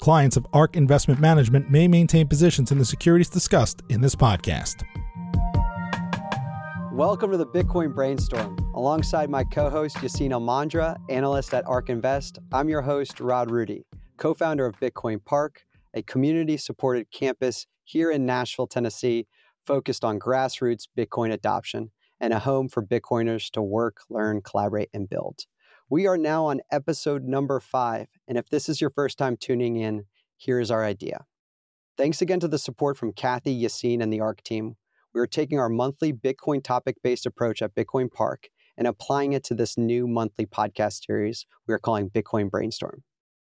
Clients of ARK Investment Management may maintain positions in the securities discussed in this podcast. Welcome to the Bitcoin Brainstorm. Alongside my co host, Yassine Elmandjra, analyst at ARK Invest, I'm your host, Rod Roudi co founder of Bitcoin Park, a community supported campus here in Nashville, Tennessee, focused on grassroots Bitcoin adoption and a home for Bitcoiners to work, learn, collaborate, and build. We are now on episode number five, and if this is your first time tuning in, here's our idea. Thanks again to the support from Cathie, Yassine, and the ARK team. We are taking our monthly Bitcoin topic based approach at Bitcoin Park and applying it to this new monthly podcast series we are calling Bitcoin Brainstorm.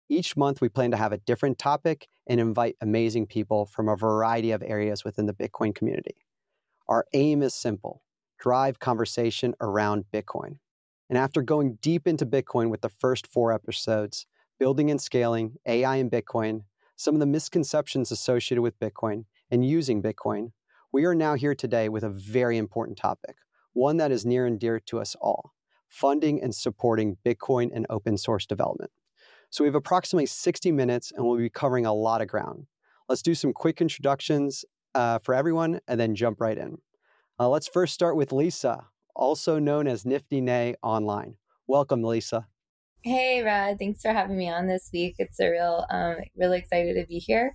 Each month, we plan to have a different topic and invite amazing people from a variety of areas within the Bitcoin community. Our aim is simple drive conversation around Bitcoin. And after going deep into Bitcoin with the first four episodes, building and scaling, AI and Bitcoin, some of the misconceptions associated with Bitcoin, and using Bitcoin, we are now here today with a very important topic, one that is near and dear to us all funding and supporting Bitcoin and open source development. So we have approximately 60 minutes and we'll be covering a lot of ground. Let's do some quick introductions uh, for everyone and then jump right in. Uh, let's first start with Lisa, also known as NiftyNei online. Welcome, Lisa. Hey, Rod. Thanks for having me on this week. It's a real, um, really excited to be here.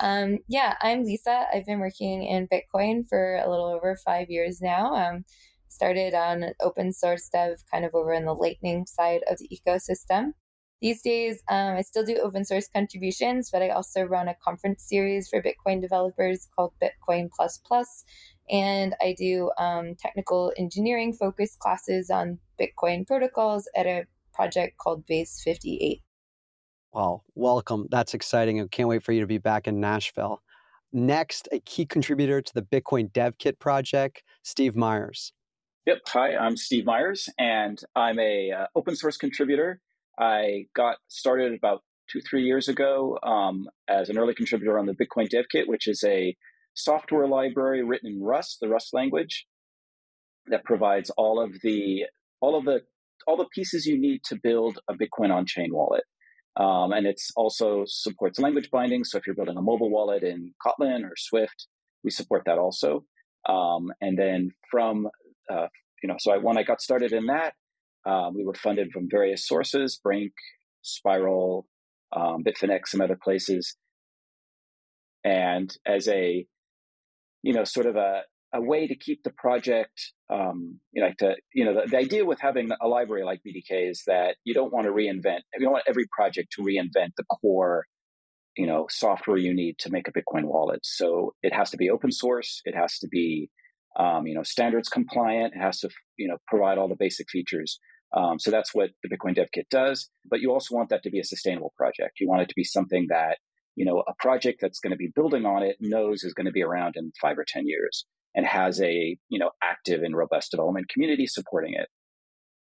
Um, yeah, I'm Lisa. I've been working in Bitcoin for a little over five years now. Um, started on open source dev kind of over in the Lightning side of the ecosystem. These days, um, I still do open source contributions, but I also run a conference series for Bitcoin developers called Bitcoin Plus Plus, and I do um, technical engineering focused classes on Bitcoin protocols at a project called Base58. Well, welcome. That's exciting. I can't wait for you to be back in Nashville. Next, a key contributor to the Bitcoin Dev Kit project, Steve Myers. Yep. Hi, I'm Steve Myers, and I'm a uh, open source contributor I got started about two, three years ago um, as an early contributor on the Bitcoin Dev Kit, which is a software library written in Rust, the Rust language, that provides all of the all of the all the pieces you need to build a Bitcoin on-chain wallet. Um, and it's also supports language binding. So if you're building a mobile wallet in Kotlin or Swift, we support that also. Um, and then from uh, you know, so I, when I got started in that, um, we were funded from various sources, Brink, Spiral, um, Bitfinex, some other places. And as a, you know, sort of a, a way to keep the project, um, you know, to, you know, the, the, idea with having a library like BDK is that you don't want to reinvent, you don't want every project to reinvent the core, you know, software you need to make a Bitcoin wallet. So it has to be open source. It has to be, um, you know, standards compliant. It has to, you know, provide all the basic features. Um, so that's what the Bitcoin Dev Kit does. But you also want that to be a sustainable project. You want it to be something that, you know, a project that's going to be building on it knows is going to be around in five or 10 years and has a, you know, active and robust development community supporting it.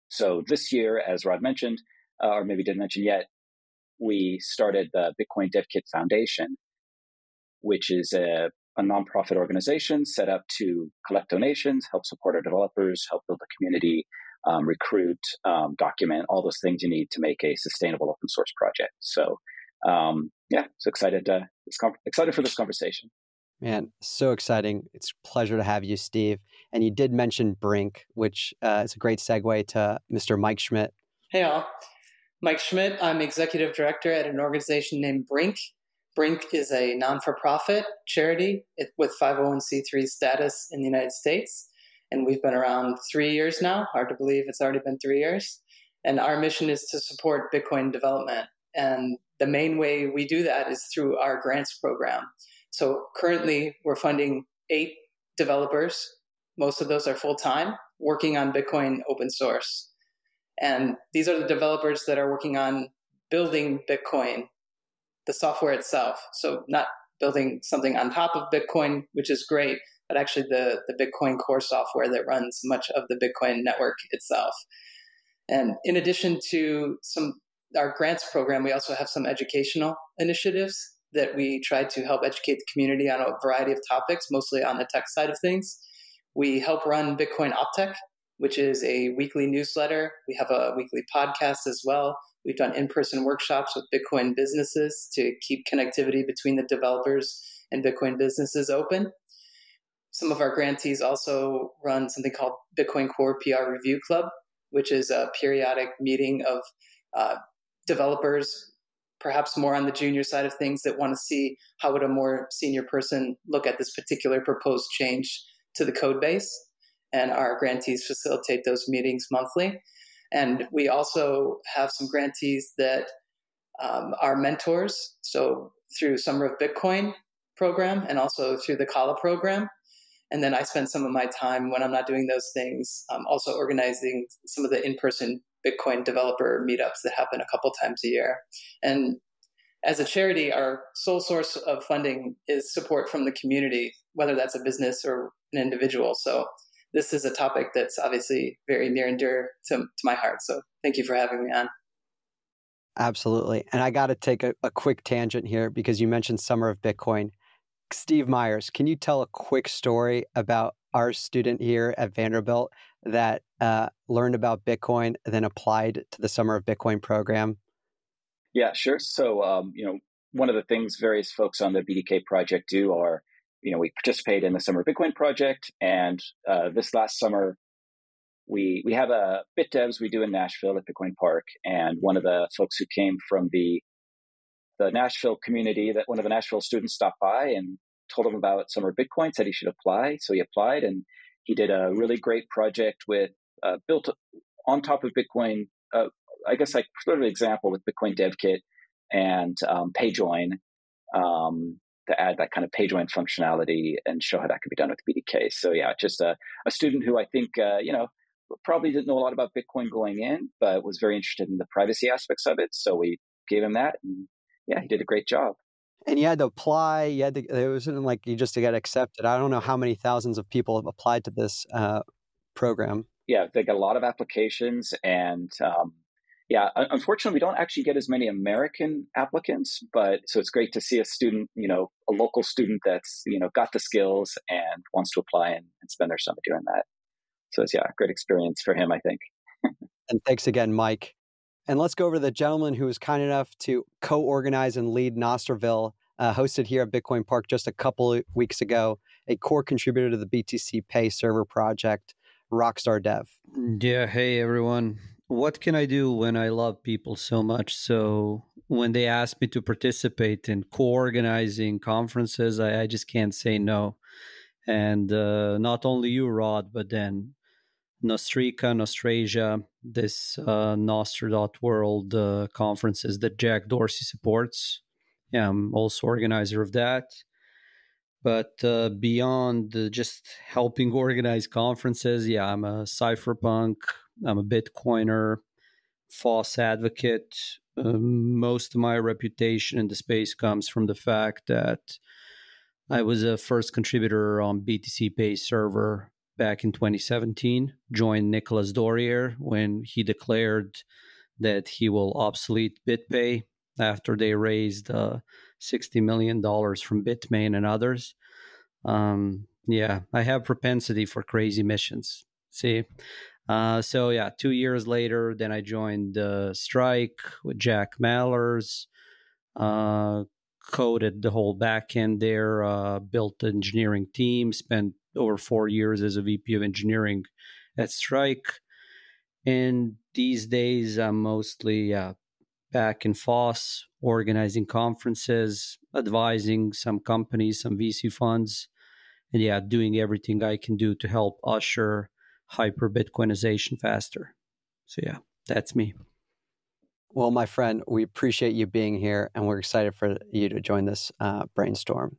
So this year, as Rod mentioned, uh, or maybe didn't mention yet, we started the Bitcoin Dev Kit Foundation, which is a, a nonprofit organization set up to collect donations, help support our developers, help build the community, um, recruit, um, document all those things you need to make a sustainable open source project. So, um, yeah, so excited to excited for this conversation. Man, so exciting! It's a pleasure to have you, Steve. And you did mention Brink, which uh, is a great segue to Mr. Mike Schmidt. Hey, all. Mike Schmidt. I'm executive director at an organization named Brink. Brink is a non for profit charity with 501c3 status in the United States and we've been around three years now. Hard to believe it's already been three years. And our mission is to support Bitcoin development. And the main way we do that is through our grants program. So currently, we're funding eight developers. Most of those are full time, working on Bitcoin open source. And these are the developers that are working on building Bitcoin, the software itself. So, not building something on top of Bitcoin, which is great, but actually the, the Bitcoin core software that runs much of the Bitcoin network itself. And in addition to some our grants program, we also have some educational initiatives that we try to help educate the community on a variety of topics, mostly on the tech side of things. We help run Bitcoin Optech, which is a weekly newsletter. We have a weekly podcast as well. We've done in person workshops with Bitcoin businesses to keep connectivity between the developers and Bitcoin businesses open. Some of our grantees also run something called Bitcoin Core PR Review Club, which is a periodic meeting of uh, developers, perhaps more on the junior side of things, that want to see how would a more senior person look at this particular proposed change to the code base. And our grantees facilitate those meetings monthly. And we also have some grantees that um, are mentors. So through Summer of Bitcoin program and also through the Qala program. And then I spend some of my time when I'm not doing those things, um, also organizing some of the in person Bitcoin developer meetups that happen a couple times a year. And as a charity, our sole source of funding is support from the community, whether that's a business or an individual. So this is a topic that's obviously very near and dear to, to my heart. So thank you for having me on. Absolutely. And I got to take a, a quick tangent here because you mentioned Summer of Bitcoin. Steve Myers, can you tell a quick story about our student here at Vanderbilt that uh, learned about Bitcoin, then applied to the Summer of Bitcoin program? Yeah, sure. So, um, you know, one of the things various folks on the BDK project do are, you know, we participate in the Summer Bitcoin project, and uh, this last summer, we we have a BitDevs we do in Nashville at Bitcoin Park, and one of the folks who came from the the Nashville community, that one of the Nashville students stopped by and told him about Summer Bitcoin, said he should apply, so he applied, and he did a really great project with uh, built on top of Bitcoin. Uh, I guess like sort of an example with Bitcoin Dev Kit and um, PayJoin um, to add that kind of PayJoin functionality and show how that could be done with BDK. So yeah, just a, a student who I think uh, you know probably didn't know a lot about Bitcoin going in, but was very interested in the privacy aspects of it. So we gave him that, and yeah, he did a great job. And you had to apply. You had to. It wasn't like you just get accepted. I don't know how many thousands of people have applied to this uh, program. Yeah, they get a lot of applications, and um, yeah, unfortunately, we don't actually get as many American applicants. But so it's great to see a student, you know, a local student that's you know got the skills and wants to apply and, and spend their summer doing that. So it's yeah, a great experience for him, I think. and thanks again, Mike. And let's go over to the gentleman who was kind enough to co organize and lead Nostrville, uh, hosted here at Bitcoin Park just a couple weeks ago, a core contributor to the BTCPay server project, Rockstar Dev. Yeah. Hey, everyone. What can I do when I love people so much? So, when they ask me to participate in co organizing conferences, I, I, just can't say no. And uh, not only you, Rod, but then Nostrica, Nostrasia, this uh, Nostr.world uh, conferences that Jack Dorsey supports. Yeah, I'm also organizer of that. But uh, beyond just helping organize conferences, yeah, I'm a cypherpunk, I'm a Bitcoiner, FOSS advocate. Um, most of my reputation in the space comes from the fact that I was a first contributor on BTCPay server back in 2017, joined Nicolas Dorier when he declared that he will obsolete BitPay after they raised uh, $60 million from Bitmain and others. Um, yeah, I have propensity for crazy missions. See, uh, so yeah, two years later, then I joined uh, Strike with Jack Mallers, uh, coded the whole backend there, uh, built the engineering team, spent over four years as a VP of engineering at Strike. And these days, I'm mostly uh, back in FOSS, organizing conferences, advising some companies, some VC funds, and yeah, doing everything I can do to help usher hyper Bitcoinization faster. So yeah, that's me. Well, my friend, we appreciate you being here and we're excited for you to join this uh, brainstorm.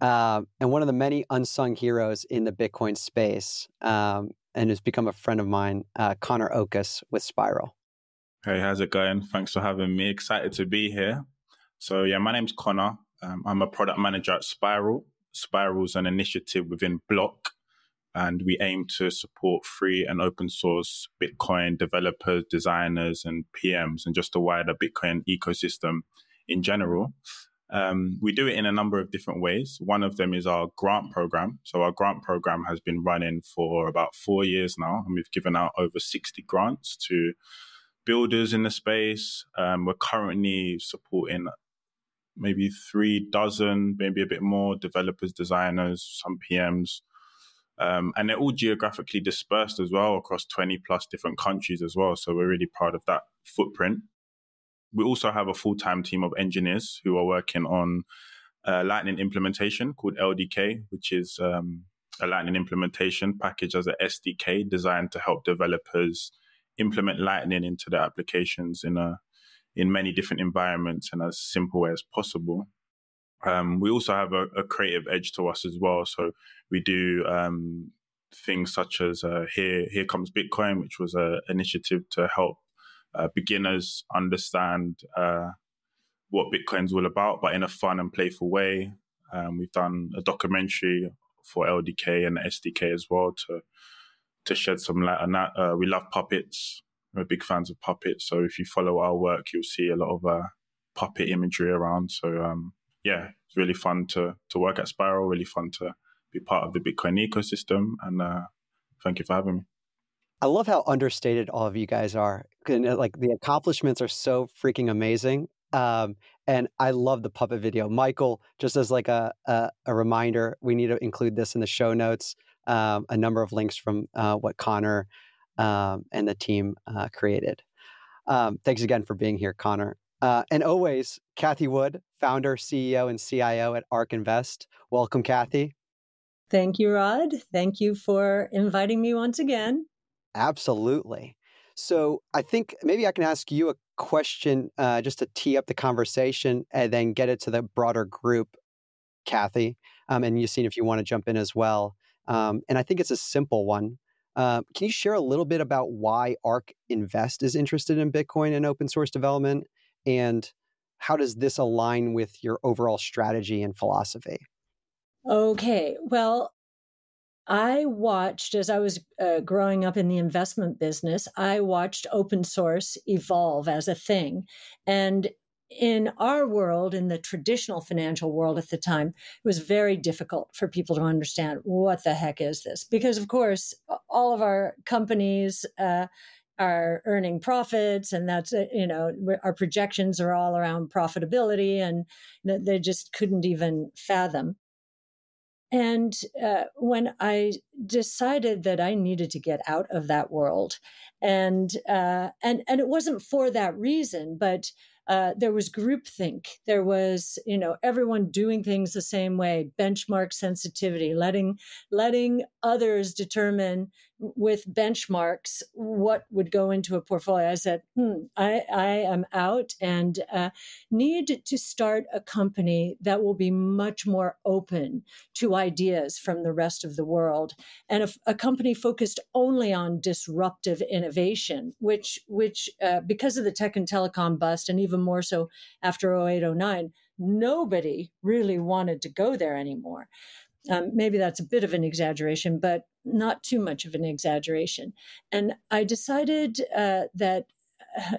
Uh, and one of the many unsung heroes in the Bitcoin space, um, and has become a friend of mine, uh, Conor Okus with Spiral. Hey, how's it going? Thanks for having me. Excited to be here. So, yeah, my name's Conor. Um, I'm a product manager at Spiral. Spiral is an initiative within Block, and we aim to support free and open source Bitcoin developers, designers, and PMs, and just the wider Bitcoin ecosystem in general. Um, we do it in a number of different ways. One of them is our grant program. So, our grant program has been running for about four years now, and we've given out over 60 grants to builders in the space. Um, we're currently supporting maybe three dozen, maybe a bit more developers, designers, some PMs. Um, and they're all geographically dispersed as well across 20 plus different countries as well. So we're really proud of that footprint. We also have a full time team of engineers who are working on uh, Lightning implementation called LDK, which is um, a Lightning implementation package as a SDK designed to help developers implement Lightning into their applications in a in many different environments and as simple way as possible. Um, we also have a, a, creative edge to us as well. So we do um, things such as uh, here here comes Bitcoin, which was an initiative to help uh, beginners understand uh, what Bitcoin's all about, but in a fun and playful way. Um, we've done a documentary for LDK and SDK as well to to shed some light on that. Uh, we love puppets. We're big fans of puppets, so if you follow our work, you'll see a lot of uh, puppet imagery around. So um, yeah, it's really fun to to work at Spiral. Really fun to be part of the Bitcoin ecosystem, and uh, thank you for having me. I love how understated all of you guys are. Uh, like the accomplishments are so freaking amazing. Um, and I love the puppet video. Michael, just as like a, a, a reminder, we need to include this in the show notes. Um, a number of links from uh, what Conor um, and the team uh, created. Um, thanks again for being here, Conor. Uh, and always, Cathie Wood, founder, CEO, and CIO at ARK Invest. Welcome, Cathie. Thank you, Rod. Thank you for inviting me once again. Absolutely. So I think maybe I can ask you a question uh, just to tee up the conversation and then get it to the broader group, Cathie. Um, and Yassine, if you want to jump in as well. Um, and I think it's a simple one. Uh, can you share a little bit about why ARK Invest is interested in Bitcoin and open source development? And how does this align with your overall strategy and philosophy? Okay. Well, I watched as I was uh, growing up in the investment business, I watched open source evolve as a thing. And in our world, in the traditional financial world at the time, it was very difficult for people to understand what the heck is this? Because, of course, all of our companies, uh, are earning profits and that's you know our projections are all around profitability and they just couldn't even fathom and uh, when I decided that I needed to get out of that world, and uh, and and it wasn't for that reason, but uh, there was groupthink. There was, you know, everyone doing things the same way, benchmark sensitivity, letting letting others determine with benchmarks what would go into a portfolio. I said, hmm, I, I am out and uh, need to start a company that will be much more open to ideas from the rest of the world, and a, a company focused only on disruptive innovation, which which uh, because of the tech and telecom bust, and even more so after 0809, nobody really wanted to go there anymore. Um, maybe that's a bit of an exaggeration, but not too much of an exaggeration. And I decided uh, that. Uh,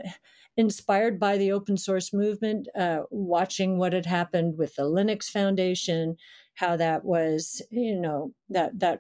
inspired by the open source movement, uh, watching what had happened with the Linux Foundation, how that was, you know, that that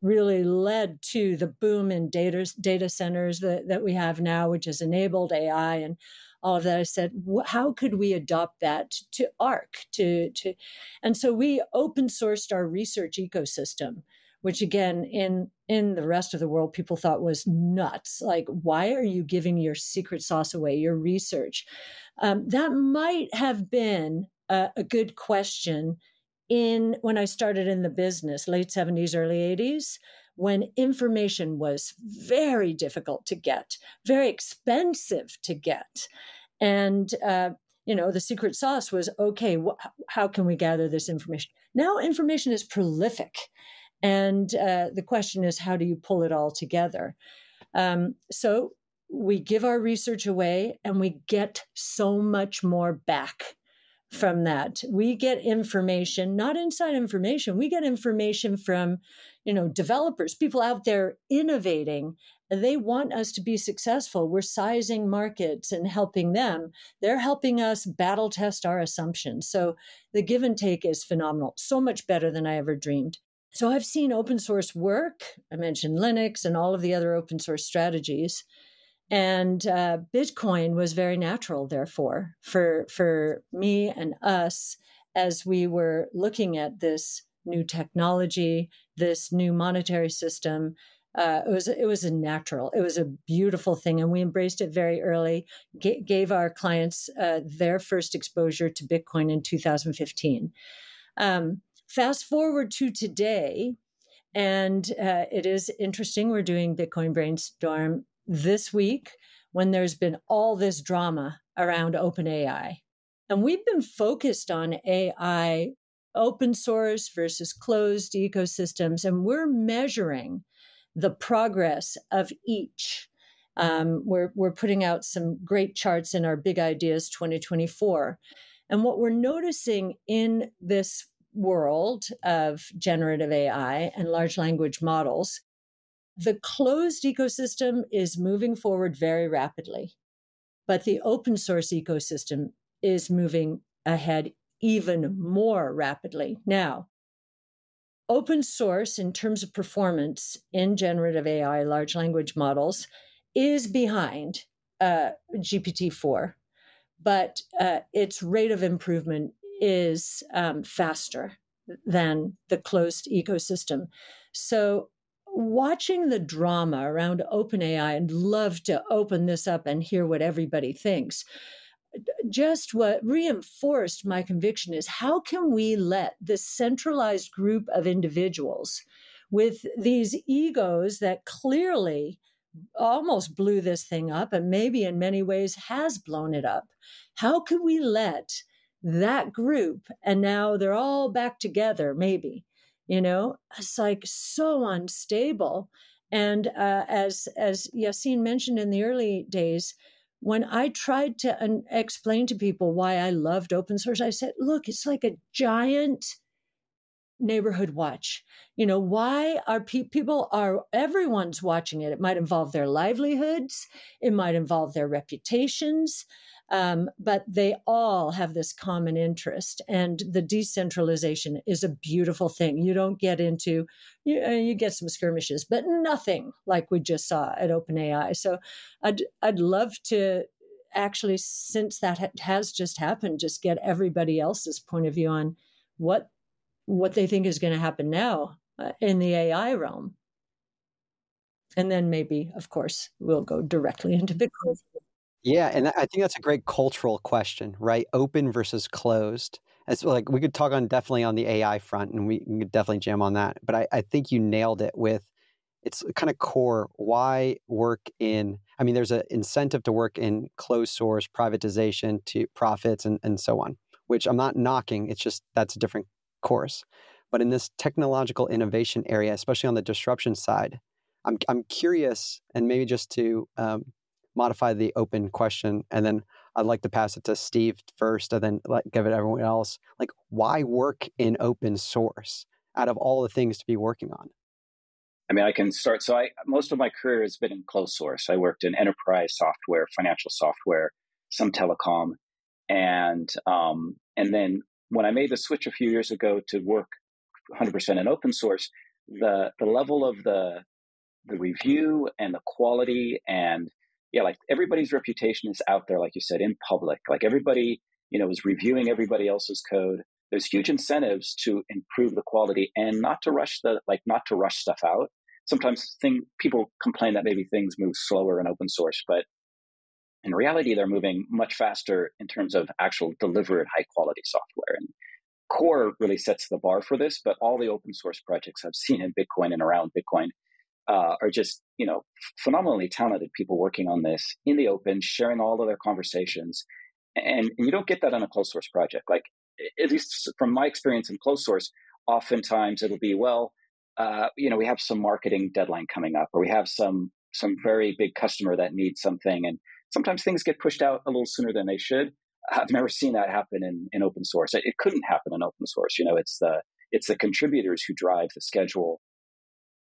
really led to the boom in data data centers that, that we have now, which has enabled AI and all of that. I said, how could we adopt that to ARK? To to, and so we open sourced our research ecosystem, which again in in the rest of the world people thought was nuts. Like, why are you giving your secret sauce away, your research? Um, that might have been a, a good question in when I started in the business, late 70s, early 80s when information was very difficult to get, very expensive to get. And, uh, you know, the secret sauce was okay, wh- how can we gather this information? Now, information is prolific. And uh, the question is, how do you pull it all together? Um, so we give our research away and we get so much more back from that. We get information, not inside information, we get information from, you know, developers, people out there innovating. They want us to be successful. We're sizing markets and helping them. They're helping us battle test our assumptions. So the give and take is phenomenal, so much better than I ever dreamed. So I've seen open source work. I mentioned Linux and all of the other open source strategies. And uh, bitcoin was very natural therefore for for me and us as we were looking at this new technology this new monetary system. Uh, it was it was a natural it was a beautiful thing and we embraced it very early g- gave our clients uh, their first exposure to bitcoin in 2015 um, fast forward to today and uh, it is interesting we're doing bitcoin brainstorm this week when there's been all this drama around OpenAI. And we've been focused on AI open source versus closed ecosystems, and we're measuring the progress of each. Um, we're, we're putting out some great charts in our Big Ideas 2024. And what we're noticing in this world of generative AI and large language models the closed ecosystem is moving forward very rapidly, but the open source ecosystem is moving ahead even more rapidly. Now, open source in terms of performance in generative AI, large language models, is behind uh, GPT 4, but uh, its rate of improvement is um, faster than the closed ecosystem. So watching the drama around OpenAI and love to open this up and hear what everybody thinks. Just what reinforced my conviction is how can we let this centralized group of individuals with these egos that clearly almost blew this thing up and maybe in many ways has blown it up, how could we let that group, and now they're all back together, maybe, you know it's like so unstable and uh, as as Yassine mentioned in the early days when I tried to un- explain to people why I loved open source, I said, look, it's like a giant neighborhood watch. You know, why are pe- people are everyone's watching it? It might involve their livelihoods, it might involve their reputations. Um, but they all have this common interest, and the decentralization is a beautiful thing. You don't get into, you, uh, you get some skirmishes, but nothing like we just saw at OpenAI. So, I'd I'd love to actually, since that ha- has just happened, just get everybody else's point of view on what what they think is going to happen now uh, in the AI realm. And then maybe, of course, we'll go directly into Bitcoin. Yeah, and I think that's a great cultural question, right? Open versus closed. It's like we could talk on definitely on the AI front, and we could definitely jam on that. But I, I think you nailed it with it's kind of core. Why work in? I mean, there's an incentive to work in closed source, privatization to profits, and and so on. Which I'm not knocking. It's just that's a different course. But in this technological innovation area, especially on the disruption side, I'm I'm curious, and maybe just to um, modify the open question and then I'd like to pass it to Steve first and then like give it to everyone else. Like why work in open source out of all the things to be working on? I mean, I can start. So, I most of my career has been in closed source. I worked in enterprise software, financial software, some telecom, and um, and then when I made the switch a few years ago to work 100% in open source, the the level of the the review and the quality and yeah, like everybody's reputation is out there, like you said, in public. Like everybody, you know, is reviewing everybody else's code. There's huge incentives to improve the quality and not to rush the like not to rush stuff out. Sometimes thing people complain that maybe things move slower in open source, but in reality, they're moving much faster in terms of actual delivered high quality software. And Core really sets the bar for this, but all the open source projects I've seen in Bitcoin and around Bitcoin uh, are just you know phenomenally talented people working on this in the open, sharing all of their conversations, and, and you don't get that on a closed source project. Like at least from my experience in closed source, oftentimes it'll be well, uh, you know, we have some marketing deadline coming up, or we have some some very big customer that needs something, and sometimes things get pushed out a little sooner than they should. I've never seen that happen in, in open source. It, it couldn't happen in open source. You know, it's the it's the contributors who drive the schedule,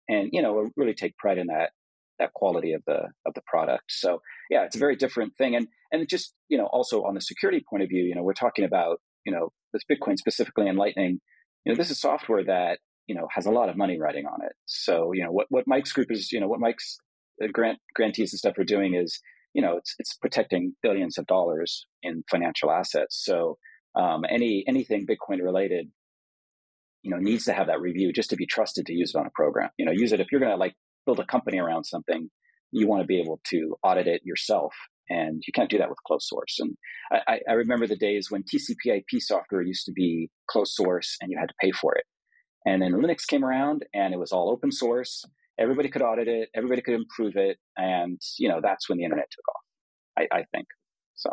and you know, really take pride in that that quality of the of the product. So yeah, it's a very different thing. And and just you know, also on the security point of view, you know, we're talking about you know this Bitcoin specifically and Lightning. You know, this is software that you know has a lot of money riding on it. So you know what what Mike's group is you know what Mike's uh, grant grantees and stuff are doing is you know it's it's protecting billions of dollars in financial assets. So um, any anything Bitcoin related, you know, needs to have that review just to be trusted to use it on a program. You know, use it if you're going to like build a company around something, you want to be able to audit it yourself. And you can't do that with closed source. And I, I remember the days when TCP/IP software used to be closed source and you had to pay for it. And then Linux came around and it was all open source. Everybody could audit it. Everybody could improve it. And, you know, that's when the internet took off, I, I think. So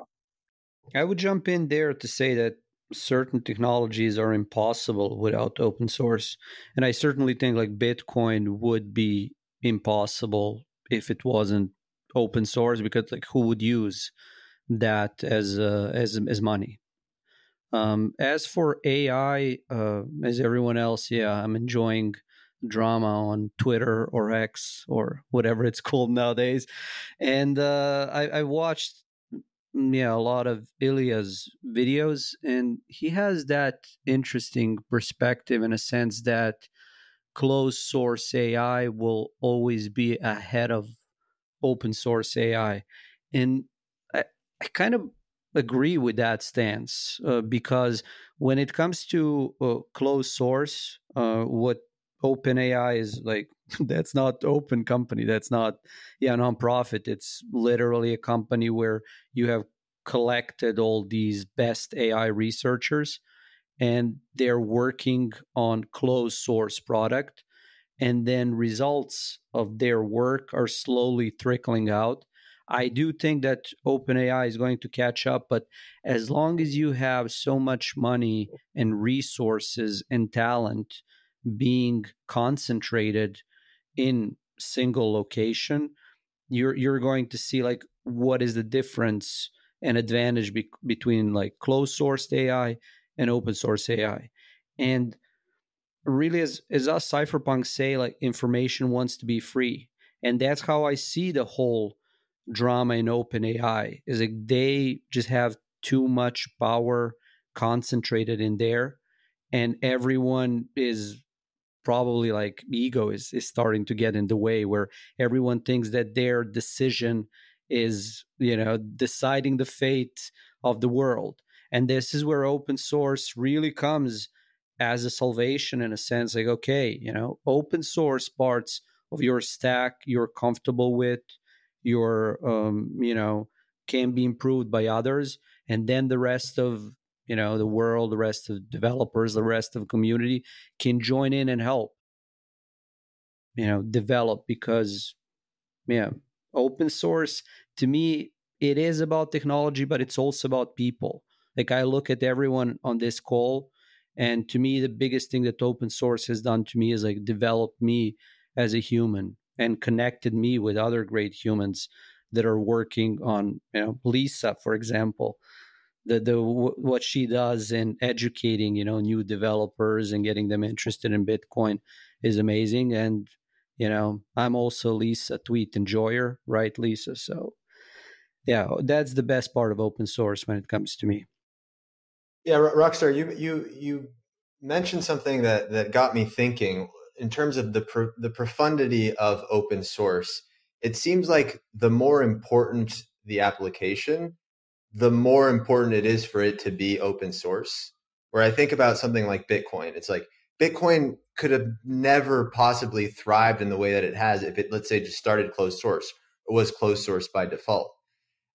I would jump in there to say that certain technologies are impossible without open source. And I certainly think like Bitcoin would be impossible if it wasn't open source because like who would use that as uh, as as money um, as for ai uh, as everyone else yeah i'm enjoying drama on twitter or x or whatever it's called nowadays and uh, I, I watched yeah a lot of ilya's videos and he has that interesting perspective in a sense that closed source AI will always be ahead of open source AI. And I, I kind of agree with that stance uh, because when it comes to uh, closed source, uh, what OpenAI is like, that's not open company. That's not, yeah, nonprofit. It's literally a company where you have collected all these best AI researchers and they're working on closed source product and then results of their work are slowly trickling out i do think that openai is going to catch up but as long as you have so much money and resources and talent being concentrated in single location you're you're going to see like what is the difference and advantage be- between like closed sourced ai and open source AI. And really, as, as us cypherpunks say, like information wants to be free. And that's how I see the whole drama in open AI is like they just have too much power concentrated in there and everyone is probably like ego is, is starting to get in the way where everyone thinks that their decision is you know deciding the fate of the world. And this is where open source really comes as a salvation in a sense like okay you know open source parts of your stack you're comfortable with your um, you know can be improved by others and then the rest of you know the world the rest of developers the rest of the community can join in and help you know develop because yeah open source to me it is about technology but it's also about people. Like I look at everyone on this call, and to me, the biggest thing that open source has done to me is like developed me as a human and connected me with other great humans that are working on, you know, Lisa, for example, the the what she does in educating, you know, new developers and getting them interested in Bitcoin is amazing. And you know, I'm also Lisa tweet enjoyer, right, Lisa? So yeah, that's the best part of open source when it comes to me. Yeah, Rockstar, you you you mentioned something that that got me thinking in terms of the pro- the profundity of open source. It seems like the more important the application, the more important it is for it to be open source. Where I think about something like Bitcoin, it's like Bitcoin could have never possibly thrived in the way that it has if it, let's say, just started closed source or was closed source by default.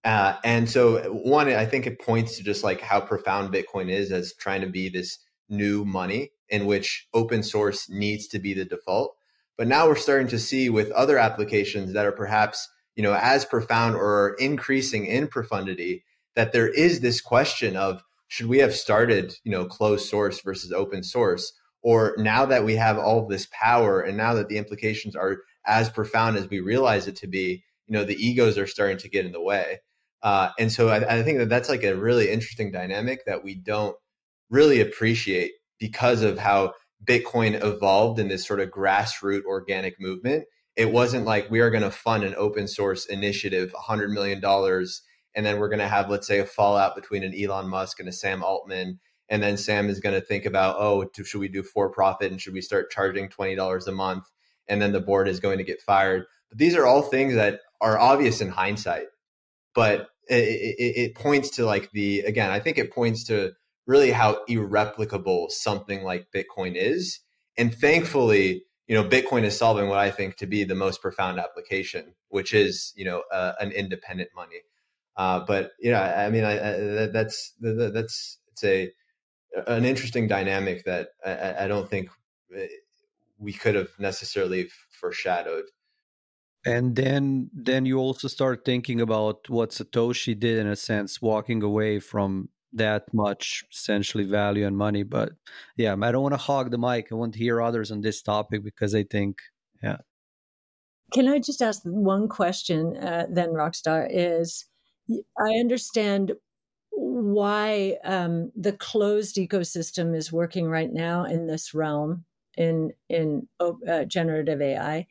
Uh, and so, one, I think it points to just like how profound Bitcoin is as trying to be this new money in which open source needs to be the default. But now we're starting to see with other applications that are perhaps you know as profound or increasing in profundity that there is this question of should we have started you know closed source versus open source? Or now that we have all this power and now that the implications are as profound as we realize it to be you know the egos are starting to get in the way. Uh, and so I, I think that that's like a really interesting dynamic that we don't really appreciate because of how bitcoin evolved in this sort of grassroots organic movement. It wasn't like we are going to fund an open source initiative $100 million and then we're going to have let's say a fallout between an elon musk and a sam altman. And then sam is going to think about oh should we do for profit and should we start charging $20 a month? And then the board is going to get fired. But these are all things that are obvious in hindsight. But it, it, it points to like the again i think it points to really how irreplicable something like bitcoin is. And thankfully you know bitcoin is solving what i think to be the most profound application which is you know uh, an independent money uh, but you know i mean I, I, that's that's it's a an interesting dynamic that I, I don't think eh, we could have necessarily foreshadowed. And then then you also start thinking about what satoshi did in a sense walking away from that much essentially value and money. But yeah i don't want to hog the mic. I want to hear others on this topic because i think yeah. Can i just ask one question uh, then rockstar is i understand why um, the closed ecosystem is working right now in this realm in in uh, generative ai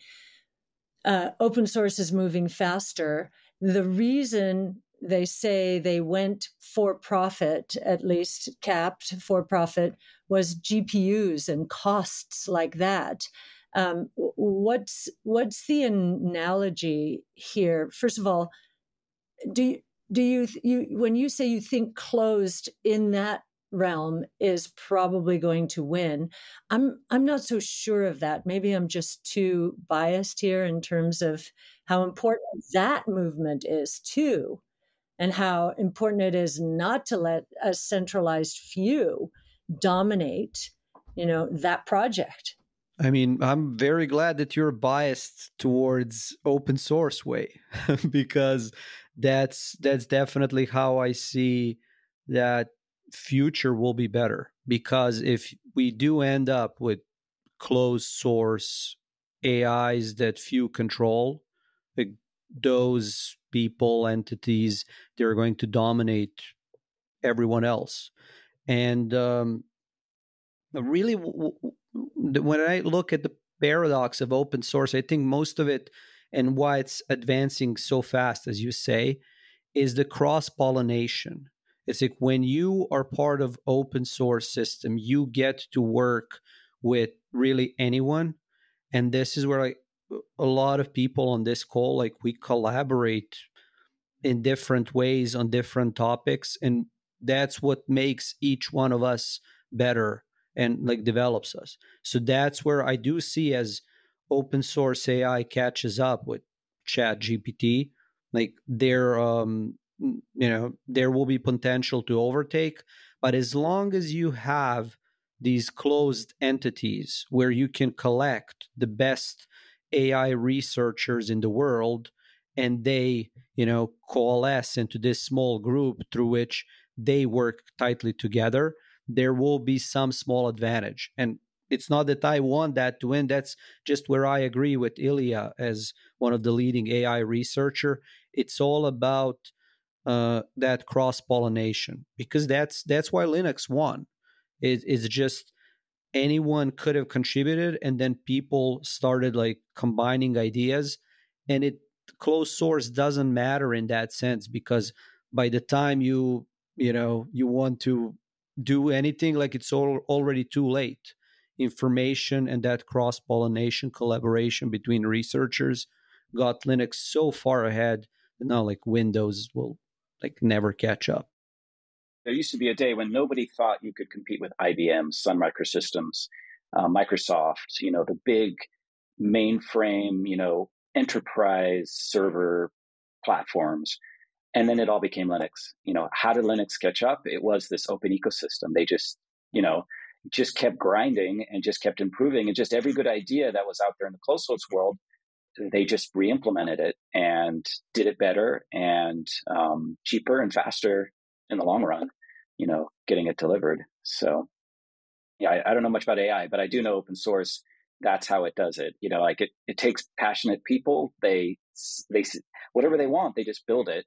uh, open source is moving faster the reason they say they went for profit, at least capped for profit, was GPUs and costs like that. Um, what's what's the analogy here? First of all, do you, do you you when you say you think closed in that realm is probably going to win? I'm I'm not so sure of that. Maybe I'm just too biased here in terms of how important that movement is too and how important it is not to let a centralized few dominate you know that project i mean i'm very glad that you're biased towards open source way because that's that's definitely how i see that future will be better because if we do end up with closed source ais that few control those people, entities, they're going to dominate everyone else. And um, really, when I look at the paradox of open source, I think most of it and why it's advancing so fast, as you say, is the cross pollination. It's like when you are part of open source system, you get to work with really anyone. And this is where like a lot of people on this call like we collaborate in different ways on different topics and that's what makes each one of us better and like develops us so that's where i do see as open source ai catches up with chat gpt like there um you know there will be potential to overtake but as long as you have these closed entities where you can collect the best AI researchers in the world and they, you know, coalesce into this small group through which they work tightly together, there will be some small advantage. And it's not that I want that to win. That's just where I agree with Ilya as one of the leading AI researcher. It's all about uh, that cross pollination because that's that's why Linux won. It, it's just anyone could have contributed and then people started like combining ideas and it closed source doesn't matter in that sense because by the time you you know you want to do anything like it's all, already too late information and that cross pollination collaboration between researchers got linux so far ahead that now like windows will like never catch up there used to be a day when nobody thought you could compete with IBM, Sun Microsystems, uh, Microsoft, you know, the big mainframe, you know, enterprise server platforms. And then it all became Linux. You know, how did Linux catch up? It was this open ecosystem. They just, you know, just kept grinding and just kept improving. And just every good idea that was out there in the closed source world, they just re-implemented it and did it better and um, cheaper and faster in the long run. You know, getting it delivered. So, yeah, I, I don't know much about AI, but I do know open source. That's how it does it. You know, like it, it takes passionate people. They they whatever they want, they just build it.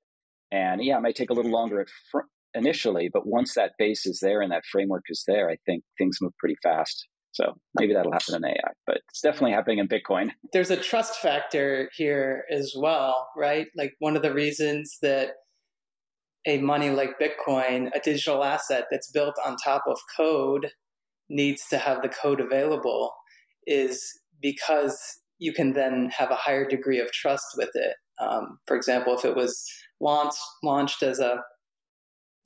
And yeah, it might take a little longer at fr- initially, but once that base is there and that framework is there, I think things move pretty fast. So maybe that'll happen in AI, but it's definitely happening in Bitcoin. There's a trust factor here as well, right? Like one of the reasons that a money like Bitcoin, a digital asset that's built on top of code, needs to have the code available is because you can then have a higher degree of trust with it. Um, for example, if it was launched launched as a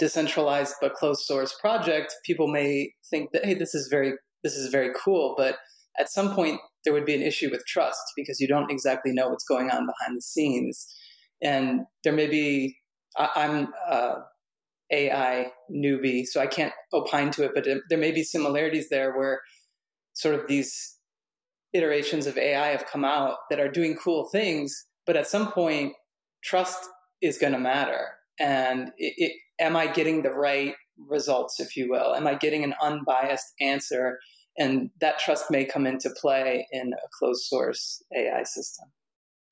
decentralized but closed source project, people may think that hey, this is very this is very cool, but at some point there would be an issue with trust because you don't exactly know what's going on behind the scenes, and there may be I, am uh, AI newbie, so I can't opine to it, but there may be similarities there where sort of these iterations of AI have come out that are doing cool things, but at some point, trust is going to matter. And it, it, am I getting the right results, if you will? Am I getting an unbiased answer? And that trust may come into play in a closed source AI system.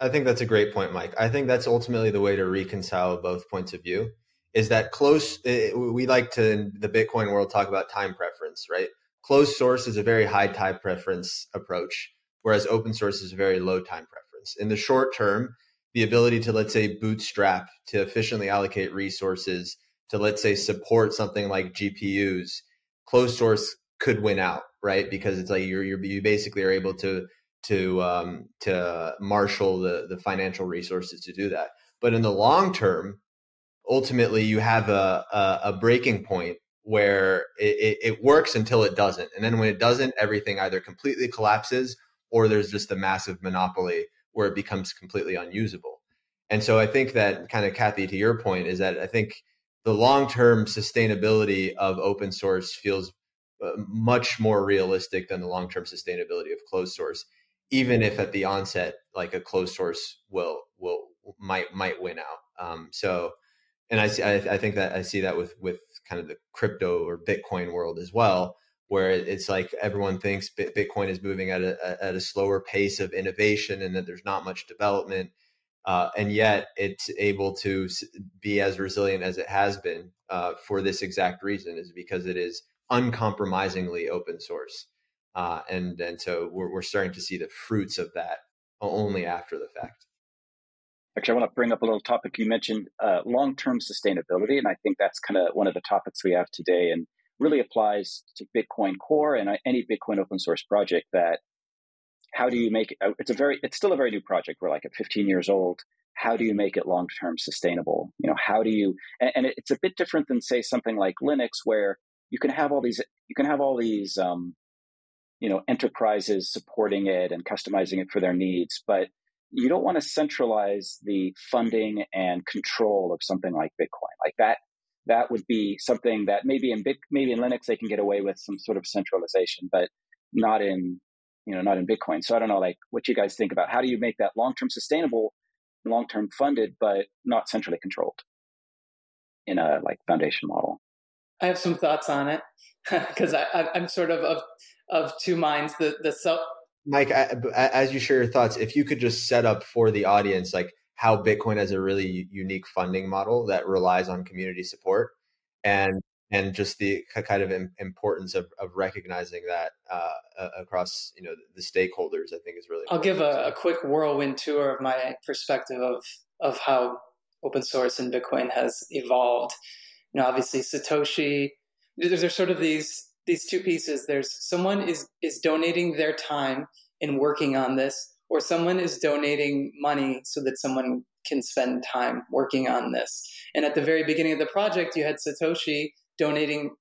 I think that's a great point, Mike. I think that's ultimately the way to reconcile both points of view. Is that close? Eh, we like to in the Bitcoin world talk about time preference, right? Closed source is a very high time preference approach, whereas open source is a very low time preference. In the short term, the ability to let's say bootstrap to efficiently allocate resources to let's say support something like GPUs, closed source could win out, right? Because it's like you're, you're you basically are able to to um, to marshal the the financial resources to do that. But in the long term, ultimately, you have a a, a breaking point where it, it, it works until it doesn't, and then when it doesn't, everything either completely collapses or there's just a massive monopoly where it becomes completely unusable. And so I think that kind of Cathie, to your point, is that I think the long term sustainability of open source feels uh, much more realistic than the long term sustainability of closed source, even if at the onset, like a closed source will will might might win out. Um, so, and I see, I, I think that I see that with with kind of the crypto or Bitcoin world as well, where it's like everyone thinks Bitcoin is moving at a at a slower pace of innovation and that there's not much development, uh, and yet it's able to be as resilient as it has been uh, for this exact reason is because it is uncompromisingly open source, uh, and and so we're we're starting to see the fruits of that only after the fact. Actually, I want to bring up a little topic you mentioned, uh, long-term sustainability, and I think that's kind of one of the topics we have today. And really applies to Bitcoin Core and any Bitcoin open source project that how do you make it uh, it's a very it's still a very new project. We're like at 15 years old. How do you make it long term sustainable? You know how do you and, and, it's a bit different than say something like linux where you can have all these you can have all these um, you know enterprises supporting it and customizing it for their needs but you don't want to centralize the funding and control of something like bitcoin. Like that that would be something that maybe in Bit, maybe in Linux they can get away with some sort of centralization, but not in you know not in Bitcoin. So I don't know like what you guys think about how do you make that long term sustainable, long term funded, but not centrally controlled in a like foundation model. I have some thoughts on it because I, am sort of of of two minds. The the self. Mike, I, as you share your thoughts, if you could just set up for the audience, like how Bitcoin has a really unique funding model that relies on community support and and just the kind of importance of, of recognizing that uh, across you know the stakeholders i think is really important. i'll give a, a, quick whirlwind tour of my perspective of of how open source and bitcoin has evolved you know obviously satoshi there's, there's sort of these these two pieces there's someone is is donating their time in working on this or someone is donating money so that someone can spend time working on this. And at the very beginning of the project, you had Satoshi donating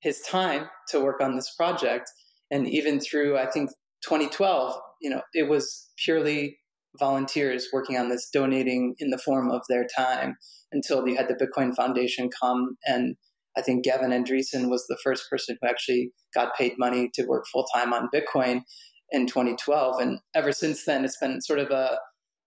his time to work on this project. And even through, I think, 2012, you know, it was purely volunteers working on this, donating in the form of their time until you had the Bitcoin Foundation come and I think Gavin Andresen was the first person who actually got paid money to work full time on Bitcoin in 2012. And ever since then, it's been sort of a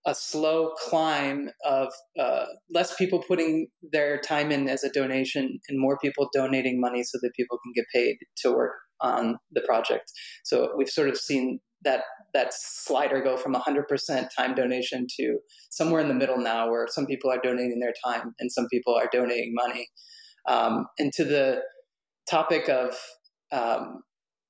a slow climb of uh, less people putting their time in as a donation and more people donating money so that people can get paid to work on the project. So we've sort of seen that that slider go from 100% time donation to somewhere in the middle now, where some people are donating their time and some people are donating money. Um, and to the topic of um,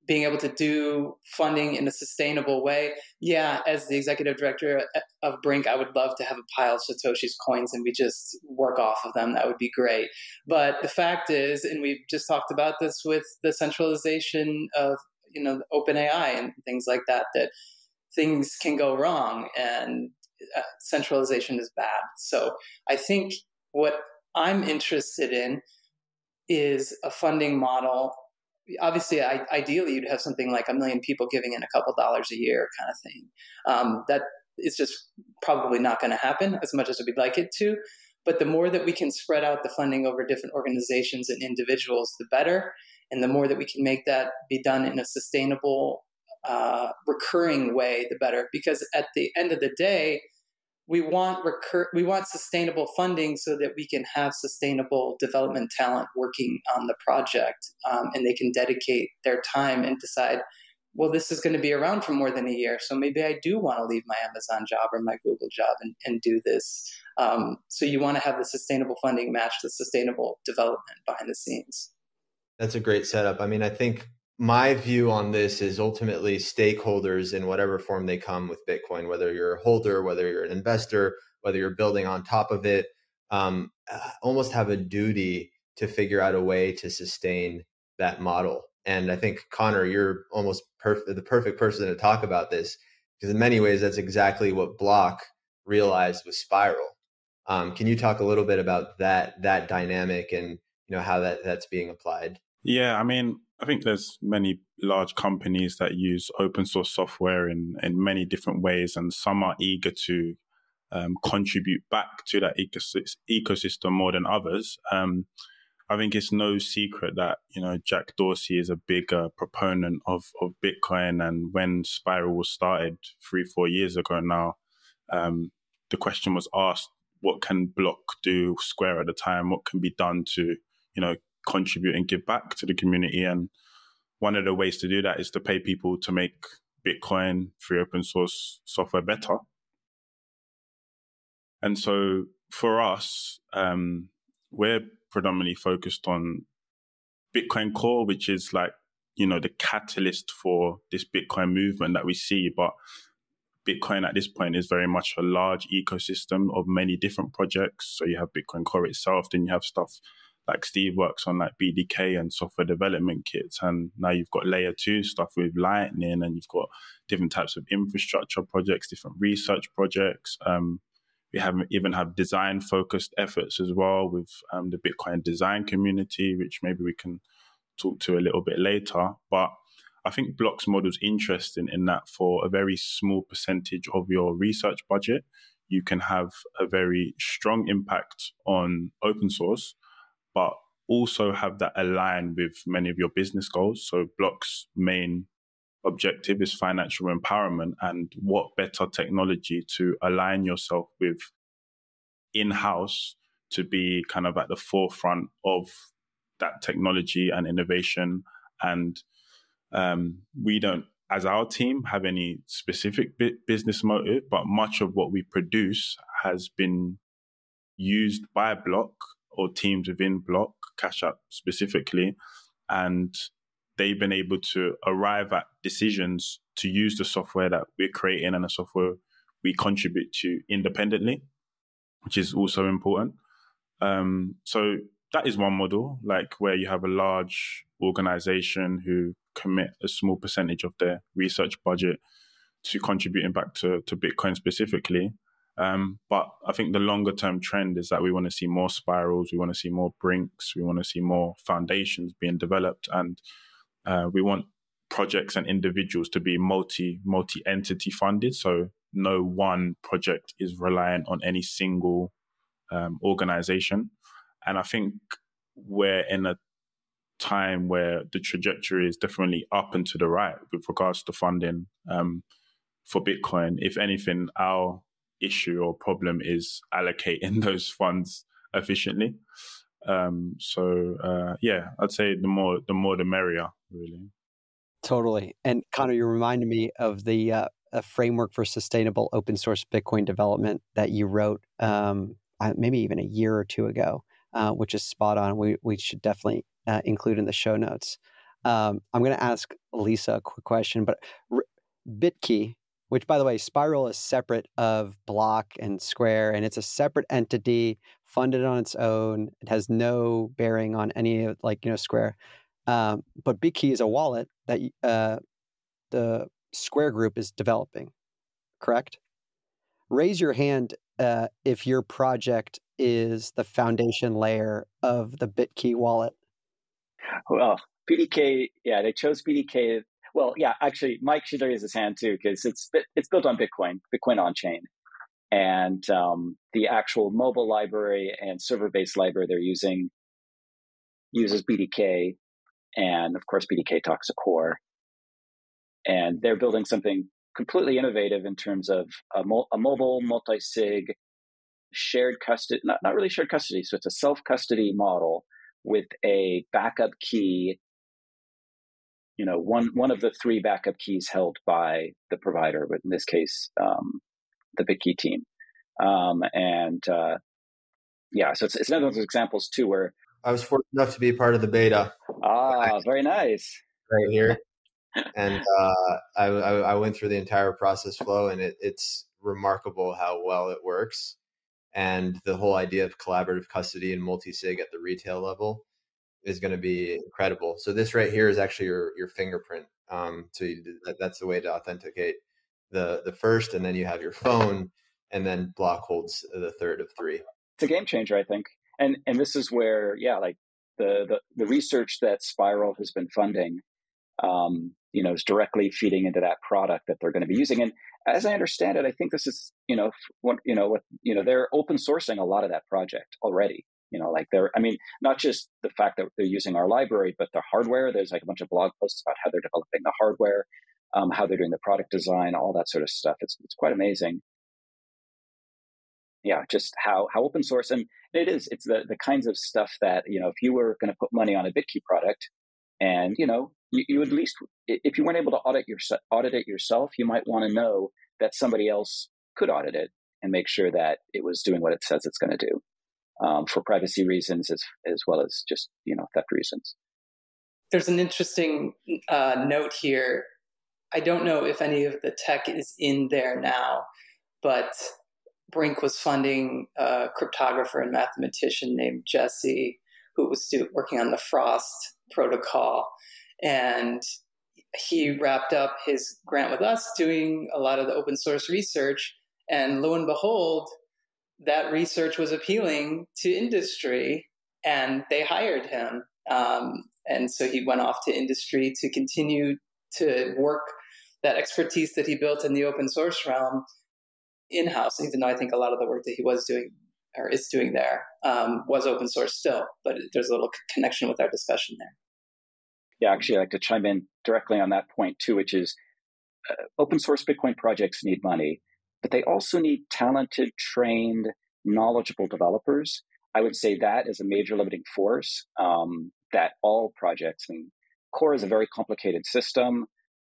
being able to do funding in a sustainable way. Yeah, as the executive director of Brink, I would love to have a pile of Satoshi's coins and we just work off of them. That would be great. But the fact is, and we've just talked about this with the centralization of you know OpenAI and things like that, that things can go wrong and uh, centralization is bad. So I think what I'm interested in is a funding model obviously I, ideally you'd have something like a million people giving in a couple dollars a year kind of thing. Um, that is just probably not going to happen as much as we'd like it to. But the more that we can spread out the funding over different organizations and individuals the better. And the more that we can make that be done in a sustainable uh, recurring way the better. Because at the end of the day we want recur- we want sustainable funding so that we can have sustainable development talent working on the project um, and they can dedicate their time and decide well this is going to be around for more than a year so maybe i do want to leave my amazon job or my google job and, and do this. Um, so you want to have the sustainable funding match the sustainable development behind the scenes. That's a great setup. I mean i think my view on this is ultimately stakeholders in whatever form they come with Bitcoin, whether you're a holder, whether you're an investor, whether you're building on top of it, um, uh, almost have a duty to figure out a way to sustain that model. And I think Conor, you're almost perf- the perfect person to talk about this because in many ways that's exactly what Block realized with Spiral. Um, can you talk a little bit about that that dynamic and you know how that that's being applied? Yeah, I mean, I think there's many large companies that use open source software in, in many different ways, and some are eager to um, contribute back to that ecosystem more than others. Um, I think it's no secret that you know Jack Dorsey is a bigger proponent of of Bitcoin, and when Spiral was started three four years ago now, um, the question was asked, "What can Block do?" Square at the time, what can be done to you know contribute and give back to the community. And one of the ways to do that is to pay people to make Bitcoin free open source software better. And so for us, um, we're predominantly focused on Bitcoin Core, which is like, you know, the catalyst for this Bitcoin movement that we see. But Bitcoin at this point is very much a large ecosystem of many different projects. So you have Bitcoin Core itself, then you have stuff like Steve works on like BDK and software development kits, and now you've got layer two stuff with Lightning, and you've got different types of infrastructure projects, different research projects. Um, we have even have design focused efforts as well with um, the Bitcoin design community, which maybe we can talk to a little bit later. But I think Blocks model is interesting in that for a very small percentage of your research budget, you can have a very strong impact on open source but also have that align with many of your business goals. So Block's main objective is financial empowerment and what better technology to align yourself with in-house to be kind of at the forefront of that technology and innovation and um, we don't as our team have any specific business motive but much of what we produce has been used by block or teams within Block, Cash App specifically, and they've been able to arrive at decisions to use the software that we're creating and the software we contribute to independently, which is also important. Um, so that is one model, like where you have a large organization who commit a small percentage of their research budget to contributing back to, to Bitcoin specifically. Um, but I think the longer term trend is that we want to see more spirals, we want to see more brinks, we want to see more foundations being developed, and uh, we want projects and individuals to be multi multi entity funded. So no one project is reliant on any single um, organization. And I think we're in a time where the trajectory is definitely up and to the right with regards to funding um, for Bitcoin. If anything, our issue or problem is allocating those funds efficiently. Um, so uh, yeah, I'd say the more the more the merrier, really. Totally. And Conor, you reminded me of the uh, a framework for sustainable open source Bitcoin development that you wrote um, maybe even a year or two ago, uh, which is spot on. We we should definitely uh, include in the show notes. Um, I'm going to ask Lisa a quick question, but Bitkey, which by the way, Spiral is separate of Block and Square, and it's a separate entity funded on its own. It has no bearing on any of like you know Square. Um, but Bitkey is a wallet that uh, the Square Group is developing, correct? Raise your hand uh, if your project is the foundation layer of the Bitkey wallet. Well, BDK, yeah, they chose BDK. Well, yeah, actually, Mike should raise his hand too because it's it's built on Bitcoin, Bitcoin on chain, and um, the actual mobile library and server-based library they're using uses BDK, and of course, BDK talks to core. And they're building something completely innovative in terms of a, mo- a mobile multi-sig shared custody not, not really shared custody so it's a self-custody model with a backup key you know one one of the three backup keys held by the provider but in this case um, the bitkey team. Um, and uh, yeah so it's, it's another one of those examples too where i was fortunate enough to be part of the beta. Ah very nice. Right here. And uh, I, I, went through the entire process flow, and it, it's remarkable how well it works. And the whole idea of collaborative custody and multi sig at the retail level is going to be incredible. So this right here is actually your your fingerprint. Um, so you, that, that's the way to authenticate the the first, and then you have your phone, and then block holds the third of three. It's a game changer, I think. And and this is where yeah, like the the, the research that Spiral has been funding um, you know, is directly feeding into that product that they're going to be using. And as I understand it, I think this is, you know, what, you know, what, you know, they're open sourcing a lot of that project already. You know, like they're, I mean, not just the fact that they're using our library, but the hardware. There's like a bunch of blog posts about how they're developing the hardware, um, how they're doing the product design, all that sort of stuff. It's it's quite amazing. Yeah, just how how open source and it is. It's the the kinds of stuff that you know, if you were going to put money on a Bitkey product, and you know, you, you at least, if you weren't able to audit your audit it yourself, you might want to know that somebody else could audit it and make sure that it was doing what it says it's going to do, um, for privacy reasons as as well as just you know theft reasons. There's an interesting uh, note here. I don't know if any of the tech is in there now, but Brink was funding a cryptographer and mathematician named Jesse, who was working on the Frost protocol. And he wrapped up his grant with us doing a lot of the open source research. And lo and behold, that research was appealing to industry and they hired him. Um, and so he went off to industry to continue to work that expertise that he built in the open source realm in house, even though I think a lot of the work that he was doing or is doing there um, was open source still, but there's a little connection with our discussion there yeah, actually, I'd like to chime in directly on that point too, which is uh, open source Bitcoin projects need money, but they also need talented, trained, knowledgeable developers. I would say that is a major limiting force um, that all projects, I mean, core is a very complicated system.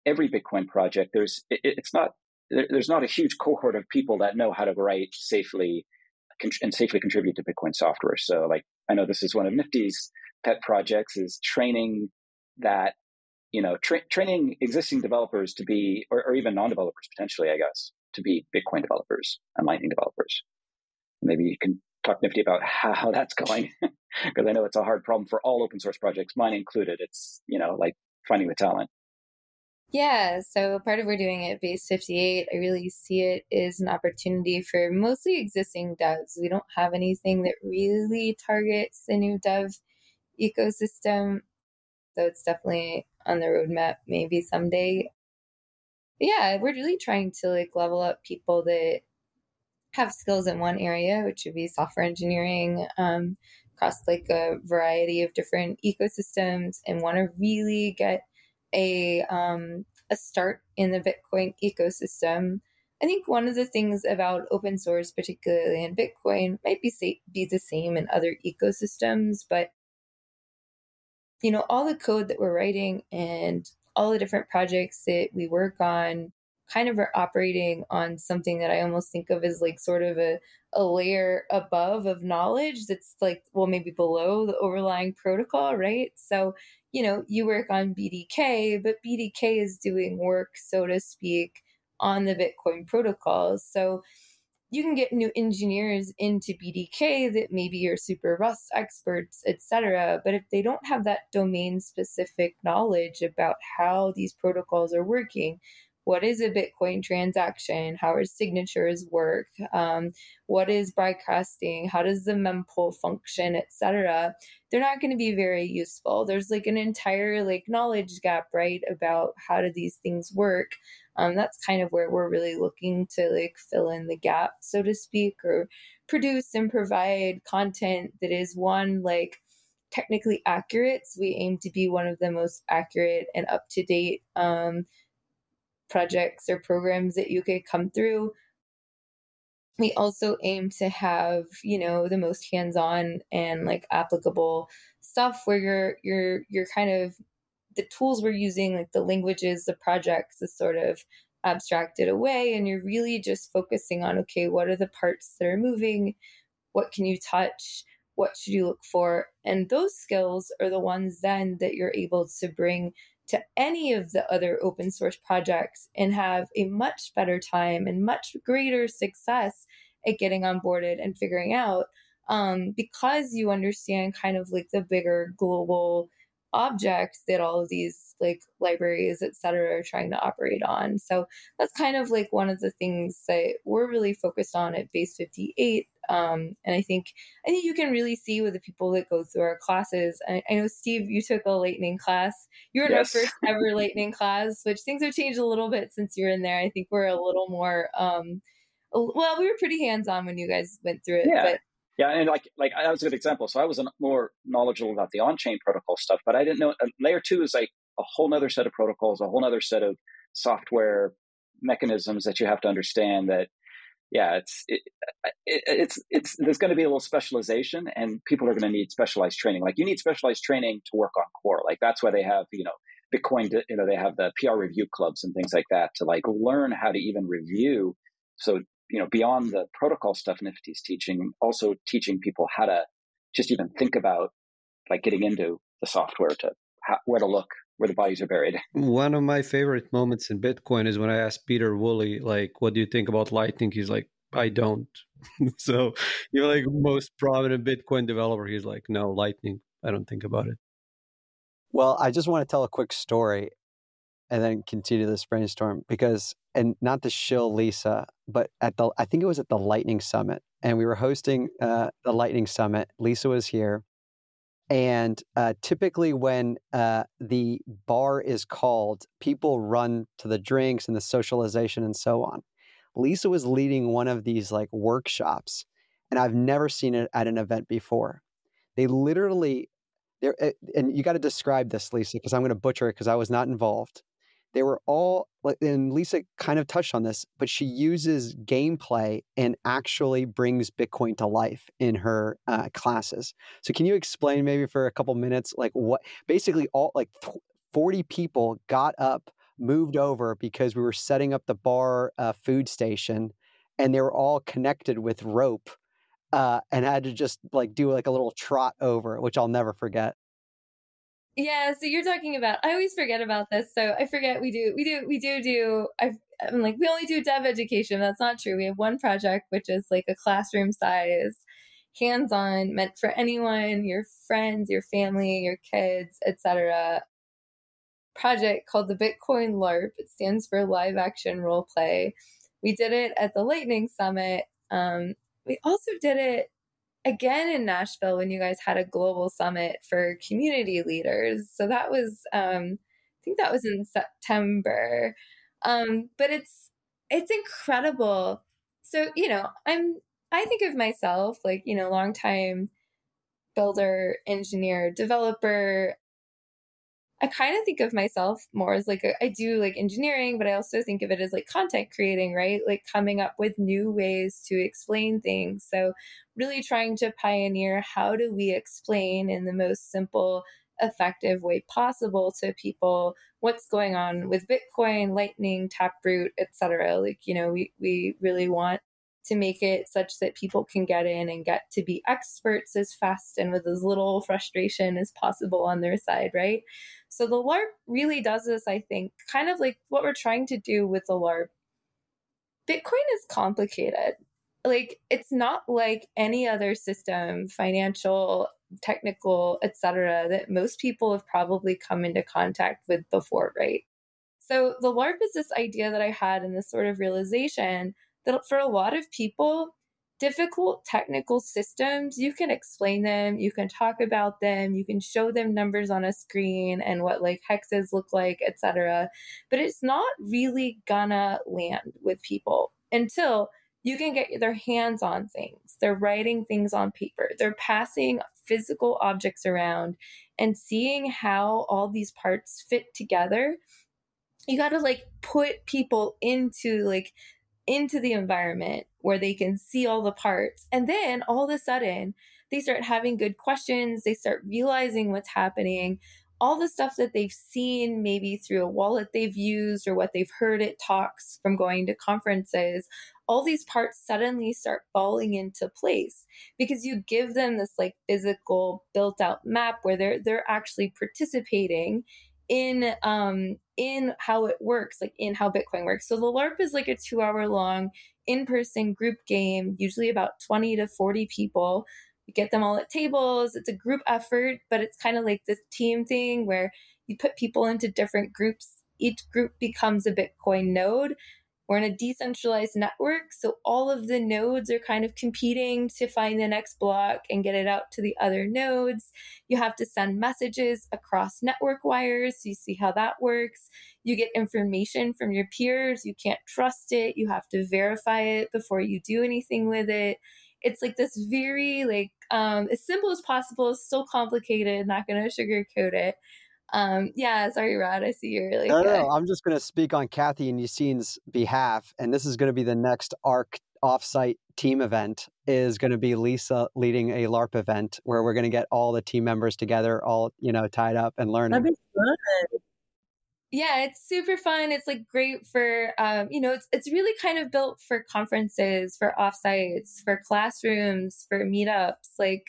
Every Bitcoin project, there's it, it's not there's not a huge cohort of people that know how to write safely and safely contribute to Bitcoin software. So, like, I know this is one of Nifty's pet projects is training that you know tra- training existing developers to be or, or even non-developers potentially i guess to be bitcoin developers and lightning developers maybe you can talk nifty about how, that's going because i know it's a hard problem for all open source projects mine included it's you know like finding the talent yeah, so part of we're doing at Base58, I really see it as an opportunity for mostly existing devs. We don't have anything that really targets the new dev ecosystem. So it's definitely on the roadmap maybe someday. Yeah, we're really trying to like level up people that have skills in one area, which would be software engineering, um, across like a variety of different ecosystems and want to really get a um, a start in the Bitcoin ecosystem. I think one of the things about open source, particularly in Bitcoin, might be say, be the same in other ecosystems, but you know, all the code that we're writing and all the different projects that we work on kind of are operating on something that I almost think of as like sort of a, a layer above of knowledge that's like, well, maybe below the overlying protocol, right? So, you know, you work on BDK, but BDK is doing work, so to speak, on the Bitcoin protocols. So you can get new engineers into BDK that maybe are super Rust experts, etc. But if they don't have that domain specific knowledge about how these protocols are working, what is a Bitcoin transaction? How are signatures work? Um, what is broadcasting? How does the mempool function, etc. They're not going to be very useful. There's like an entire like knowledge gap, right, about how do these things work. Um, that's kind of where we're really looking to like fill in the gap, so to speak, or produce and provide content that is one like technically accurate. So we aim to be one of the most accurate and up to date um, projects or programs that you could come through. We also aim to have, you know, the most hands-on and like applicable stuff where you're you're you're kind of the tools we're using, like the languages, the projects is sort of abstracted away and you're really just focusing on okay, what are the parts that are moving? What can you touch? What should you look for? And those skills are the ones then that you're able to bring to any of the other open source projects and have a much better time and much greater success at getting onboarded and figuring out um, because you understand kind of like the bigger global objects that all of these like libraries et cetera are trying to operate on so that's kind of like one of the things that we're really focused on at base58 um, and I think I think you can really see with the people that go through our classes. I, I know Steve, you took a lightning class. You were in yes. our first ever lightning class, which things have changed a little bit since you were in there. I think we're a little more um, well, we were pretty hands on when you guys went through it. Yeah. But yeah, and like like that was a good example. So I was more knowledgeable about the on-chain protocol stuff, but I didn't know uh, layer two is like a whole other set of protocols, a whole other set of software mechanisms that you have to understand that yeah, it's it, it, it's it's there's going to be a little specialization, and people are going to need specialized training. Like you need specialized training to work on core. Like that's why they have you know Bitcoin. You know they have the PR review clubs and things like that to like learn how to even review. So you know beyond the protocol stuff Nifty's teaching, also teaching people how to just even think about like getting into the software to how, where to look, where the bodies are buried. One of my favorite moments in Bitcoin is when I asked Pieter Wuille, like, what do you think about Lightning? He's like, I don't. so you're like most prominent Bitcoin developer. He's like, no, Lightning. I don't think about it. Well, I just want to tell a quick story and then continue this brainstorm because, and not to shill Lisa, but at the, I think it was at the Lightning Summit, and we were hosting uh, the Lightning Summit. Lisa was here, and uh, typically, when uh, the bar is called, people run to the drinks and the socialization and so on. Lisa was leading one of these like workshops, and I've never seen it at an event before. They literally, there, eh, and you got to describe this, Lisa, because I'm going to butcher it because I was not involved. They were all, like and Lisa kind of touched on this, but she uses gameplay and actually brings Bitcoin to life in her uh, classes. So, can you explain maybe for a couple minutes, like what basically all like 40 people got up, moved over because we were setting up the bar uh, food station, and they were all connected with rope. Uh, and had to just like do like a little trot over, which I'll never forget. Yeah, so you're talking about. I always forget about this. So I forget we do we do we do do. i am like we only do dev education. That's not true. We have one project which is like a classroom size, hands on, meant for anyone, your friends, your family, your kids, etc. Project called the Bitcoin LARP. It stands for Live Action Role Play. We did it at the Lightning Summit. Um, we also did it again in Nashville when you guys had a global summit for community leaders. So that was, um, I think that was in September. Um, but it's it's incredible. So you know, I'm I think of myself like you know, long time builder, engineer, developer. I kind of think of myself more as like a, I do like engineering, but I also think of it as like content creating, right? Like coming up with new ways to explain things. So, really trying to pioneer how do we explain in the most simple, effective way possible to people what's going on with Bitcoin, Lightning, Taproot, etc. Like, you know, we we really want to make it such that people can get in and get to be experts as fast and with as little frustration as possible on their side, right? So the LARP really does this, I think, kind of like what we're trying to do with the LARP. Bitcoin is complicated. Like it's not like any other system, financial, technical, etc., that most people have probably come into contact with before, right? So the LARP is this idea that I had and this sort of realization that for a lot of people, difficult technical systems, you can explain them, you can talk about them, you can show them numbers on a screen and what like hexes look like, etc. But it's not really gonna land with people until you can get their hands on things. They're writing things on paper. They're passing physical objects around and seeing how all these parts fit together. You got to like put people into like into the environment where they can see all the parts. And then all of a sudden, they start having good questions. They start realizing what's happening. All the stuff that they've seen, maybe through a wallet they've used or what they've heard at talks from going to conferences, all these parts suddenly start falling into place because you give them this like physical built out map where they're they're actually participating in um in how it works like in how bitcoin works. So the larp is like a two hour long in-person group game usually about 20 to 40 people. You get them all at tables. It's a group effort but it's kind of like this team thing where you put people into different groups. Each group becomes a bitcoin node we're in a decentralized network, so all of the nodes are kind of competing to find the next block and get it out to the other nodes. You have to send messages across network wires, so you see how that works. You get information from your peers, you can't trust it, you have to verify it before you do anything with it. It's like this very like um, as simple as possible, still complicated, not gonna sugarcoat it. Um, yeah, sorry, Rod. I see you're like. No, no, no. I'm just going to speak on Cathie and Yassine's behalf, and this is going to be the next ARK offsite team event. Is going to be Lisa leading a LARP event where we're going to get all the team members together, all you know, tied up and learning. That'd be fun. Yeah, it's super fun. It's like great for um, you know, it's it's really kind of built for conferences, for offsites, for classrooms, for meetups. Like,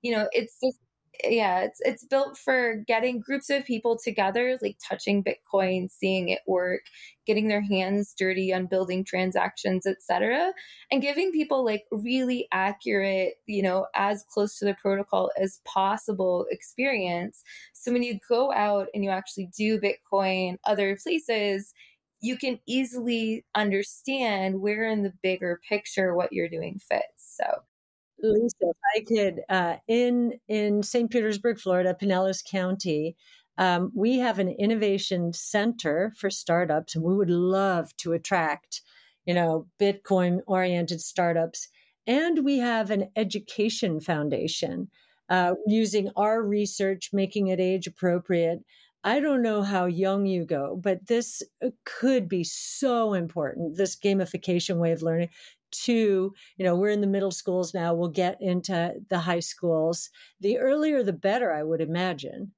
you know, it's just yeah, it's it's built for getting groups of people together, like touching Bitcoin, seeing it work, getting their hands dirty on building transactions, etc., and giving people like really accurate, you know, as close to the protocol as possible experience. So when you go out and you actually do Bitcoin other places, you can easily understand where in the bigger picture what you're doing fits. So Lisa, if I could, uh, in in St. Petersburg, Florida, Pinellas County, um, we have an innovation center for startups, and we would love to attract, you know, Bitcoin oriented startups. And we have an education foundation uh, using our research, making it age appropriate. I don't know how young you go, but this uh, could be so important. This gamification way of learning to, you know, we're in the middle schools now, we'll get into the high schools. The earlier, the better, I would imagine.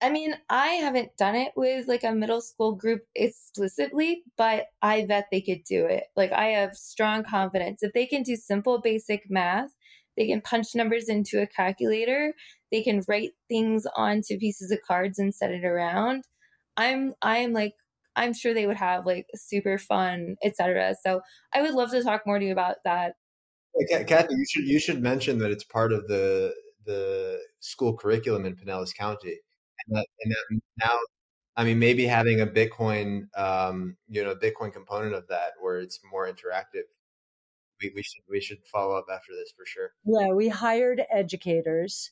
I mean, I haven't done it with like a middle school group explicitly, but I bet they could do it. Like, I have strong confidence. If they can do simple, basic math, they can punch numbers into a calculator, they can write things onto pieces of cards and set it around. I'm I'm like I'm sure they would have like super fun, etc. So I would love to talk more to you about that. Hey, Cathie, you should you should mention that it's part of the the school curriculum in Pinellas County, and that, and that now, I mean, maybe having a Bitcoin, um, you know, Bitcoin component of that where it's more interactive. We, we should we should follow up after this for sure. Yeah, we hired educators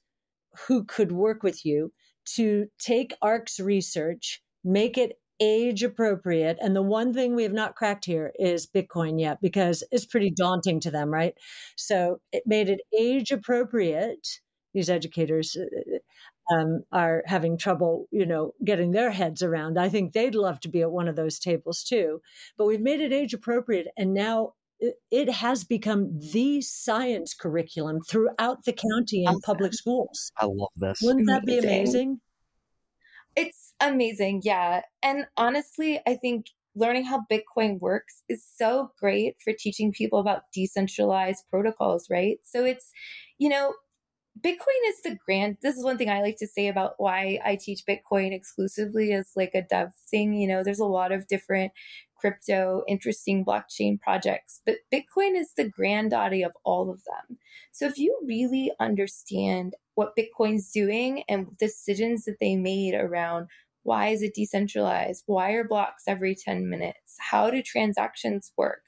who could work with you to take ARK's research, make it age appropriate. And the one thing we have not cracked here is Bitcoin yet because it's pretty daunting to them, right? So it made it age appropriate these educators uh, um, are having trouble, you know, getting their heads around. I think they'd love to be at one of those tables too. But we've made it age appropriate, and now it has become the science curriculum throughout the county in public schools. I love this. Wouldn't that be amazing? It's amazing, yeah. And honestly, I think learning how Bitcoin works is so great for teaching people about decentralized protocols, right? So it's, you know, Bitcoin is the grand. This is one thing I like to say about why I teach Bitcoin exclusively as like a dev thing. You know, there's a lot of different crypto, interesting blockchain projects, but Bitcoin is the granddaddy of all of them. So if you really understand what Bitcoin's doing and decisions that they made around why is it decentralized? Why are blocks every 10 minutes? How do transactions work?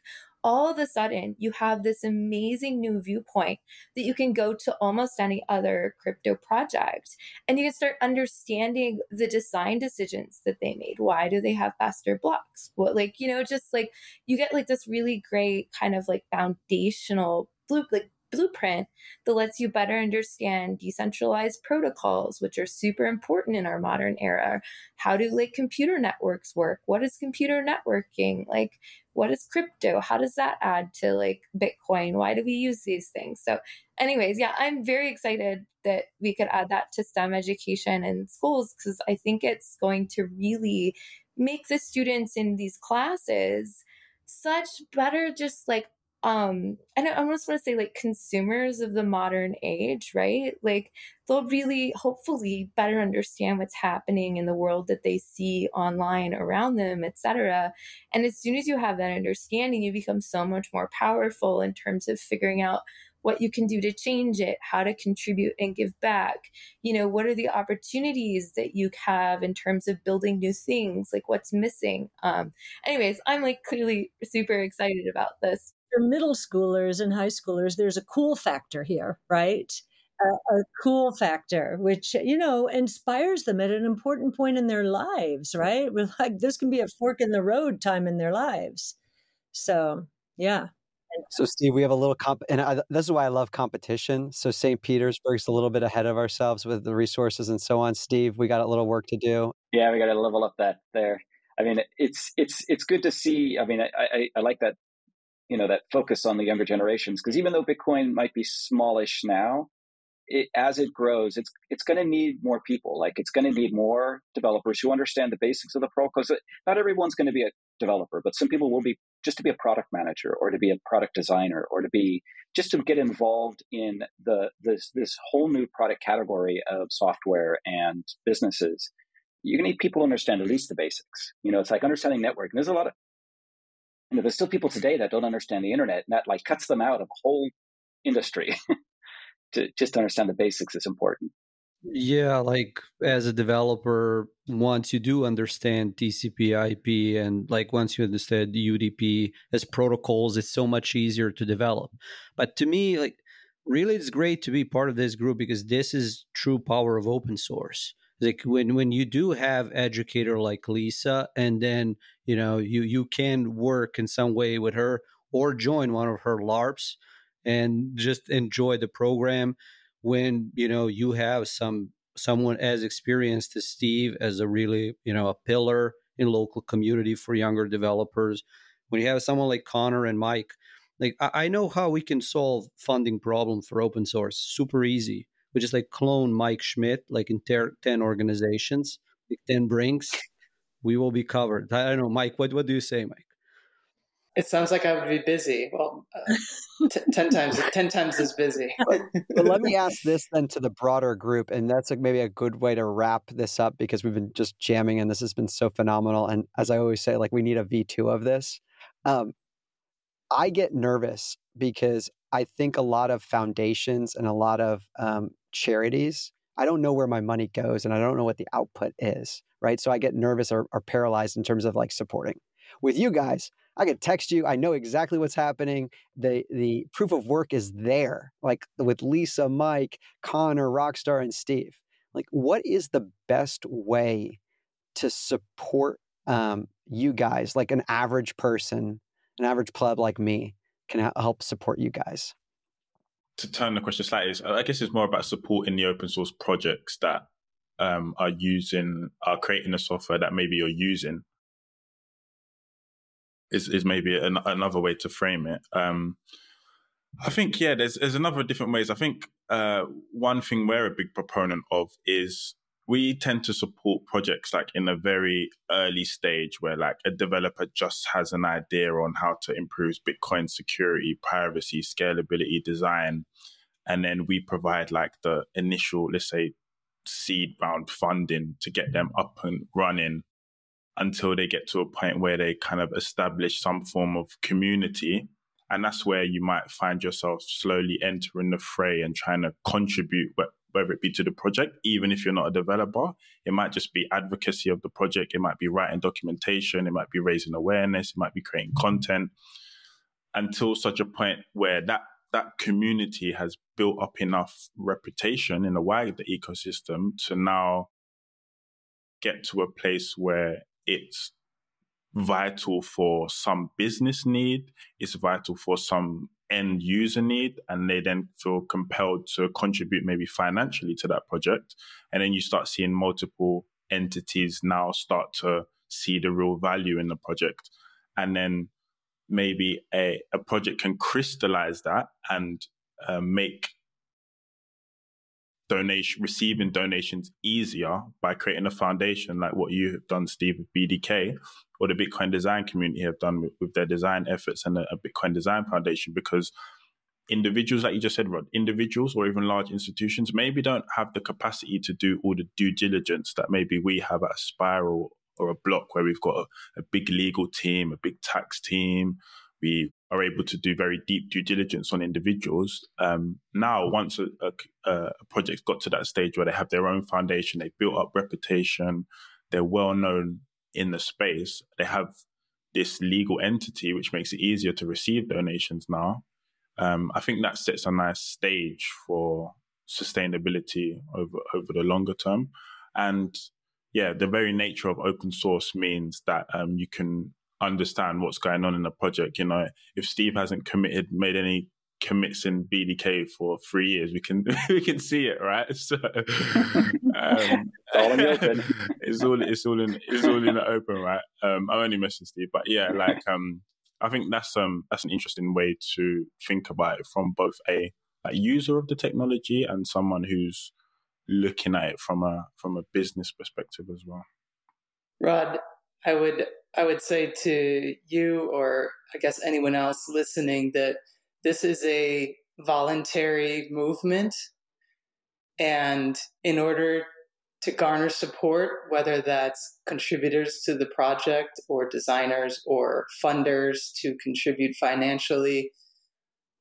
all of a sudden you have this amazing new viewpoint that you can go to almost any other crypto project and you can start understanding the design decisions that they made why do they have faster blocks what like you know just like you get like this really great kind of like foundational blue like blueprint that lets you better understand decentralized protocols, which are super important in our modern era. How do like computer networks work? What is computer networking? Like, what is crypto? How does that add to like Bitcoin? Why do we use these things? So, anyways, yeah, I'm very excited that we could add that to STEM education in schools because I think it's going to really make the students in these classes such better just like um and i almost want to say like consumers of the modern age right like they'll really hopefully better understand what's happening in the world that they see online around them etc and as soon as you have that understanding you become so much more powerful in terms of figuring out what you can do to change it, how to contribute and give back. You know, what are the opportunities that you have in terms of building new things? Like what's missing? Um, anyways, I'm like clearly super excited about this for middle schoolers and high schoolers, there's a cool factor here, right? A, a, cool factor, which you know inspires them at an important point in their lives, right? We're like this can be a fork in the road time in their lives. So yeah. So Steve, we have a little comp, and I, this is why I love competition. So St. Petersburg's a little bit ahead of ourselves with the resources and so on. Steve, we got a little work to do. Yeah, we got to level up that there. I mean, it's it's it's good to see. I mean, I, I, I like that you know that focus on the younger generations because even though bitcoin might be smallish now it, as it grows it's it's going to need more people. Like it's going to need more developers who understand the basics of the pro because not everyone's going to be a developer but some people will be just to be a product manager or to be a product designer or to be just to get involved in the this this whole new product category of software and businesses. To need people to understand at least the basics. You know it's like understanding network and there's a lot of you know, there's still people today that don't understand the internet, and that like cuts them out of a whole industry. to just understand the basics is important. Yeah, like as a developer, once you do understand TCP IP and like once you understand UDP as protocols, it's so much easier to develop. But to me, like really it's great to be part of this group because this is true power of open source like when when you do have educator like lisa and then you know you you can work in some way with her or join one of her larps and just enjoy the program when you know you have some someone as experienced as steve as a really you know a pillar in local community for younger developers. When you have someone like conor and mike like i, I know how we can solve funding problem for open source super easy which is like clone Mike Schmidt, like in ter- 10 organizations, like 10 brinks, we will be covered. I don't know, Mike, what, what do you say, Mike? It sounds like I would be busy. Well, uh, t- ten times, ten times as busy. but, but, let me ask this then to the broader group, and that's like maybe a good way to wrap this up because we've been just jamming, and this has been so phenomenal. And as I always say, like we need a V two of this. Um, I get nervous because I think a lot of foundations and a lot of um, charities, I don't know where my money goes and I don't know what the output is, right? So I get nervous or, or paralyzed in terms of like supporting. With you guys, I could text you. I know exactly what's happening. The the proof of work is there. Like with Lisa, Mike, Conor, Rockstar, and Steve. Like, what is the best way to support um, you guys? Like an average person, an average pleb like me, can help support you guys. To turn the question slightly, I guess it's more about supporting the open source projects that um, are using, are creating the software that maybe you're using. Is is maybe an, another way to frame it. Um, I think yeah, there's there's another different ways. I think uh, one thing we're a big proponent of is we tend to support projects like in a very early stage where like a developer just has an idea on how to improve Bitcoin security, privacy, scalability, design. And then we provide like the initial, let's say, seed round funding to get them up and running until they get to a point where they kind of establish some form of community. And that's where you might find yourself slowly entering the fray and trying to contribute whether it be to the project, even if you're not a developer. It might just be advocacy of the project. It might be writing documentation. It might be raising awareness. It might be creating content until such a point where that that community has built up enough reputation in the wider ecosystem to now get to a place where it's vital for some business need, it's vital for some end user need and they then feel compelled to contribute maybe financially to that project. And then you start seeing multiple entities now start to see the real value in the project. And then maybe a, a project can crystallize that and uh, make donation receiving donations easier by creating a foundation like what you have done steve with BDK or the Bitcoin design community have done with, with their design efforts and a, a Bitcoin design foundation because individuals, like you just said, Rod, individuals or even large institutions maybe don't have the capacity to do all the due diligence that maybe we have at a spiral or a block where we've got a, a big legal team, a big tax team. We are able to do very deep due diligence on individuals. Um, now, once a, a, a project's got to that stage where they have their own foundation, they've built up reputation, they're well known in the space, they have this legal entity which makes it easier to receive donations now. Um, I think that sets a nice stage for sustainability over over the longer term. And yeah, the very nature of open source means that um, you can understand what's going on in the project. You know, if Steve hasn't committed, made any commits in BDK for three years, we can we can see it, right? So um, all in the open. it's all it's all in it's all in the open, right? Um, I'm only messing Steve, but yeah, like um, I think that's um that's an interesting way to think about it from both a like, user of the technology and someone who's looking at it from a from a business perspective as well. Rod, I would I would say to you or I guess anyone else listening that this is a voluntary movement. And in order to garner support, whether that's contributors to the project or designers or funders to contribute financially,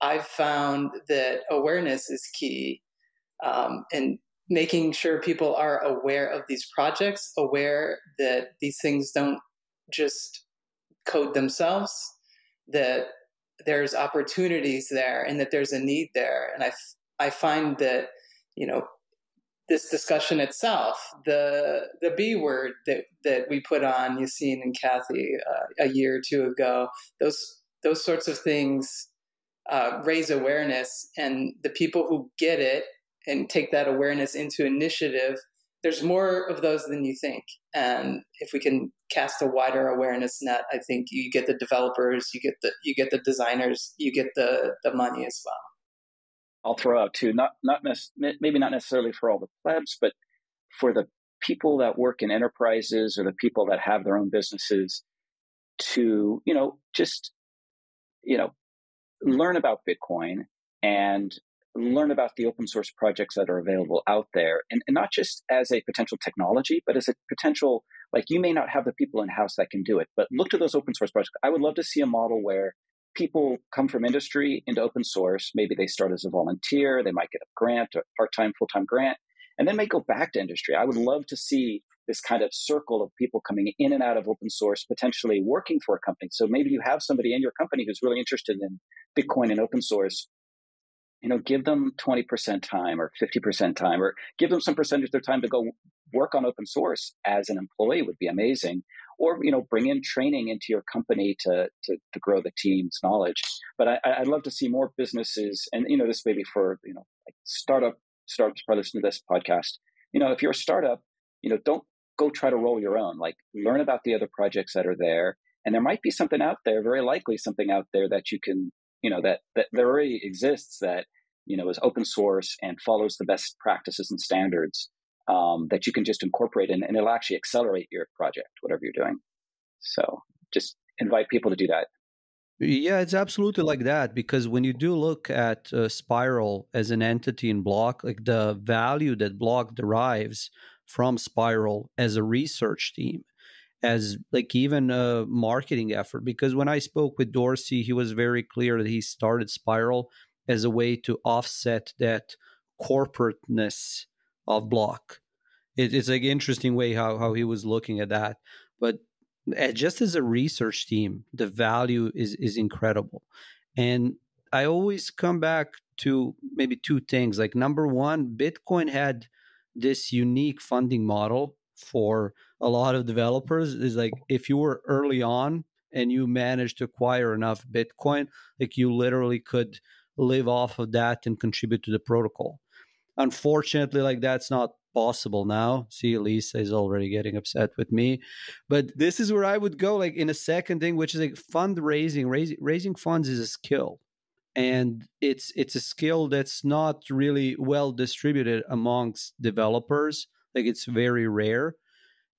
I've found that awareness is key. Um, and making sure people are aware of these projects, aware that these things don't just code themselves, that there's opportunities there and that there's a need there. And I, I find that, you know, this discussion itself, the the B word that that we put on Yassine and Cathie uh, a year or two ago, those those sorts of things uh, raise awareness, and the people who get it and take that awareness into initiative there's more of those than you think. And if we can cast a wider awareness net, I think you get the developers, you get the you get the designers, you get the the money as well. I'll throw out too, not not nec- maybe not necessarily for all the plebs, but for the people that work in enterprises or the people that have their own businesses to you know just you know learn about Bitcoin and learn about the open source projects that are available out there and, and, not just as a potential technology but as a potential like you may not have the people in house that can do it but look to those open source projects. I would love to see a model where people come from industry into open source. Maybe they start as a volunteer they might get a grant a part-time full-time grant and then may go back to industry. I would love to see this kind of circle of people coming in and out of open source potentially working for a company. So maybe you have somebody in your company who's really interested in bitcoin and open source you know, give them 20% time or 50% time or give them some percentage of their time to go work on open source as an employee would be amazing. or you know bring in training into your company to to, to grow the team's knowledge. But I, would love to see more businesses, and you know this maybe for you know like startup startups probably listen to this podcast. You know, if you're a startup, you know, don't go try to roll your own. Like learn about the other projects that are there, and there might be something out there, very likely something out there that you can, you know, that that there already exists that you know is open source and follows the best practices and standards um, that you can just incorporate in, and it'll actually accelerate your project, whatever you're doing. So just invite people to do that. Yeah, it's absolutely like that because when you do look at uh, Spiral as an entity in Block, like the value that Block derives from Spiral as a research team, as like even a marketing effort. Because when I spoke with Dorsey, he was very clear that he started Spiral as a way to offset that corporateness of Block. It, it's like interesting way how how he was looking at that, but eh, just as a research team, the value is is incredible, and I always come back to maybe two things. Like number one, Bitcoin had this unique funding model for a lot of developers. Is like if you were early on and you managed to acquire enough Bitcoin, like you literally could live off of that and contribute to the protocol. Unfortunately, like that's not possible now. See, Lisa is already getting upset with me. But this is where I would go, like in a second thing, which is like fundraising. Raising raising funds is a skill. And it's it's a skill that's not really well distributed amongst developers. Like it's very rare.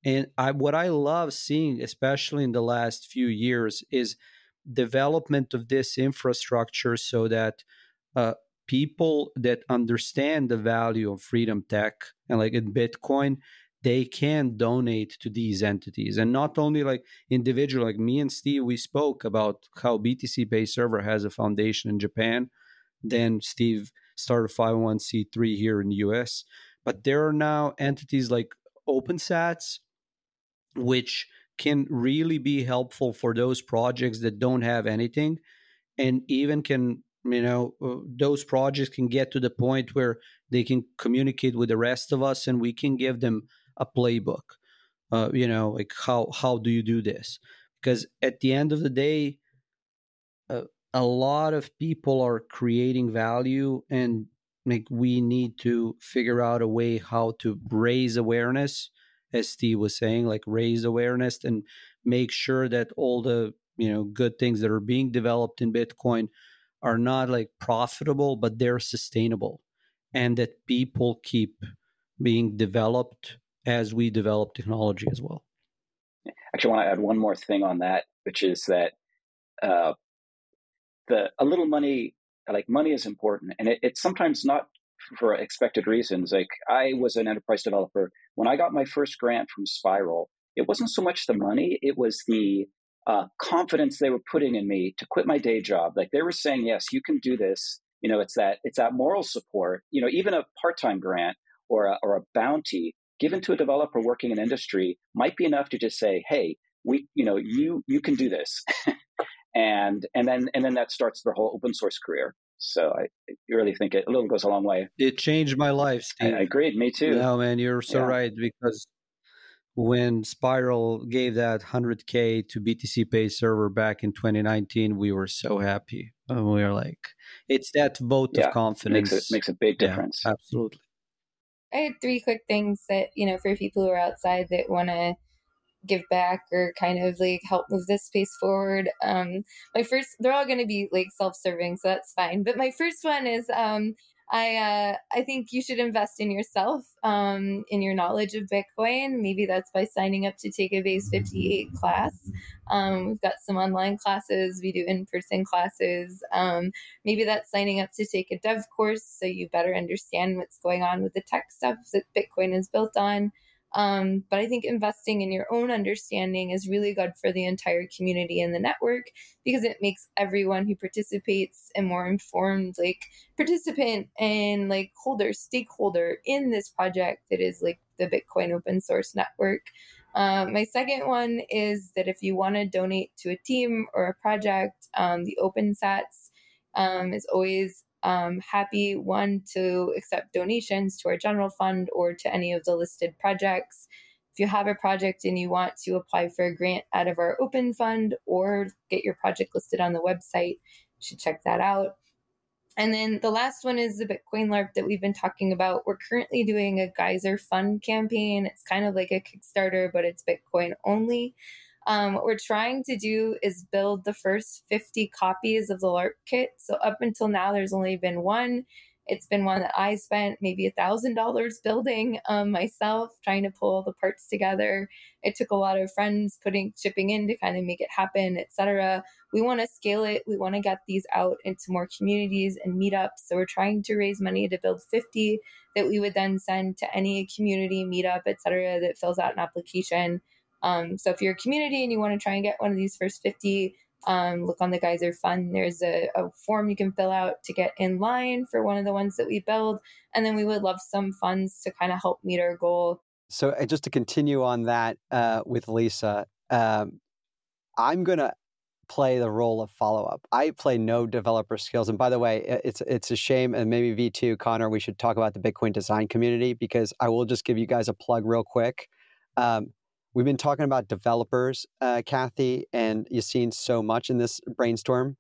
And I what I love seeing, especially in the last few years, is development of this infrastructure so that uh, people that understand the value of freedom tech and like in bitcoin they can donate to these entities. And not only like individual like me and steve we spoke about how BTCPay Server has a foundation in japan. Then steve started 501c3 here in the us but there are now entities like OpenSats which can really be helpful for those projects that don't have anything and even can you know uh, those projects can get to the point where they can communicate with the rest of us and we can give them a playbook uh, you know like how how do you do this? Because at the end of the day uh, a lot of people are creating value and like we need to figure out a way how to raise awareness as steve was saying like raise awareness and make sure that all the you know good things that are being developed in bitcoin are not like profitable, but they're sustainable and that people keep being developed as we develop technology as well. Actually, I want to add one more thing on that, which is that uh, the a little money, like money, is important, and it, it's sometimes not for expected reasons. Like I was an enterprise developer when I got my first grant from Spiral. It wasn't so much the money; it was the uh, confidence they were putting in me to quit my day job. Like they were saying, yes, you can do this. You know, it's that it's that moral support. You know, even a part time grant or a, or a bounty given to a developer working in industry might be enough to just say, hey, we, you know, you you can do this, and and then and then that starts their whole open source career. So I, I really think it a little goes a long way. It changed my life. Steve. I, I agreed. Me too. No, man, you're so yeah. right because when Spiral gave that 100K to BTCPay server back in 2019, we were so happy. And we were like, it's that vote yeah, of confidence. Makes a, makes a big difference. Yeah, absolutely. I had three quick things that, you know, for people who are outside that want to give back or kind of like help move this space forward. Um, my first, they're all going to be like self serving, so that's fine. But my first one is, um, I uh, I think you should invest in yourself, um, in your knowledge of Bitcoin. Maybe that's by signing up to take a Base58 class. Um, we've got some online classes. We do in person classes. Um, maybe that's signing up to take a dev course so you better understand what's going on with the tech stuff that Bitcoin is built on. Um, but I think investing in your own understanding is really good for the entire community and the network because it makes everyone who participates a more informed, like participant and like holder, stakeholder in this project that is like the Bitcoin open source network. Um, my second one is that if you want to donate to a team or a project, um, the OpenSats um, is always um, happy one to accept donations to our general fund or to any of the listed projects if you have a project and you want to apply for a grant out of our open fund or get your project listed on the website, you should check that out. And then the last one is the Bitcoin LARP that we've been talking about. We're currently doing a Geyser Fund campaign. It's kind of like a Kickstarter, but it's Bitcoin only. Um, what we're trying to do is build the first 50 copies of the LARP kit. So up until now, there's only been one. It's been one that I spent maybe a thousand dollars building um, myself, trying to pull all the parts together. It took a lot of friends putting chipping in to kind of make it happen, etc. We want to scale it. We want to get these out into more communities and meetups. So we're trying to raise money to build 50 that we would then send to any community meetup, etc. that fills out an application. Um, so if you're a community and you want to try and get one of these first 50, um, look on the Geyser Fund. There's a, a, form you can fill out to get in line for one of the ones that we build. And then we would love some funds to kind of help meet our goal. So, uh, just to continue on that uh, with Lisa, um, I'm going to play the role of follow up. I play no developer skills. And by the way, it's it's a shame, and maybe V2, Conor, we should talk about the Bitcoin design community because I will just give you guys a plug real quick. Um, We've been talking about developers, uh, Cathie, and you've seen so much in this brainstorm,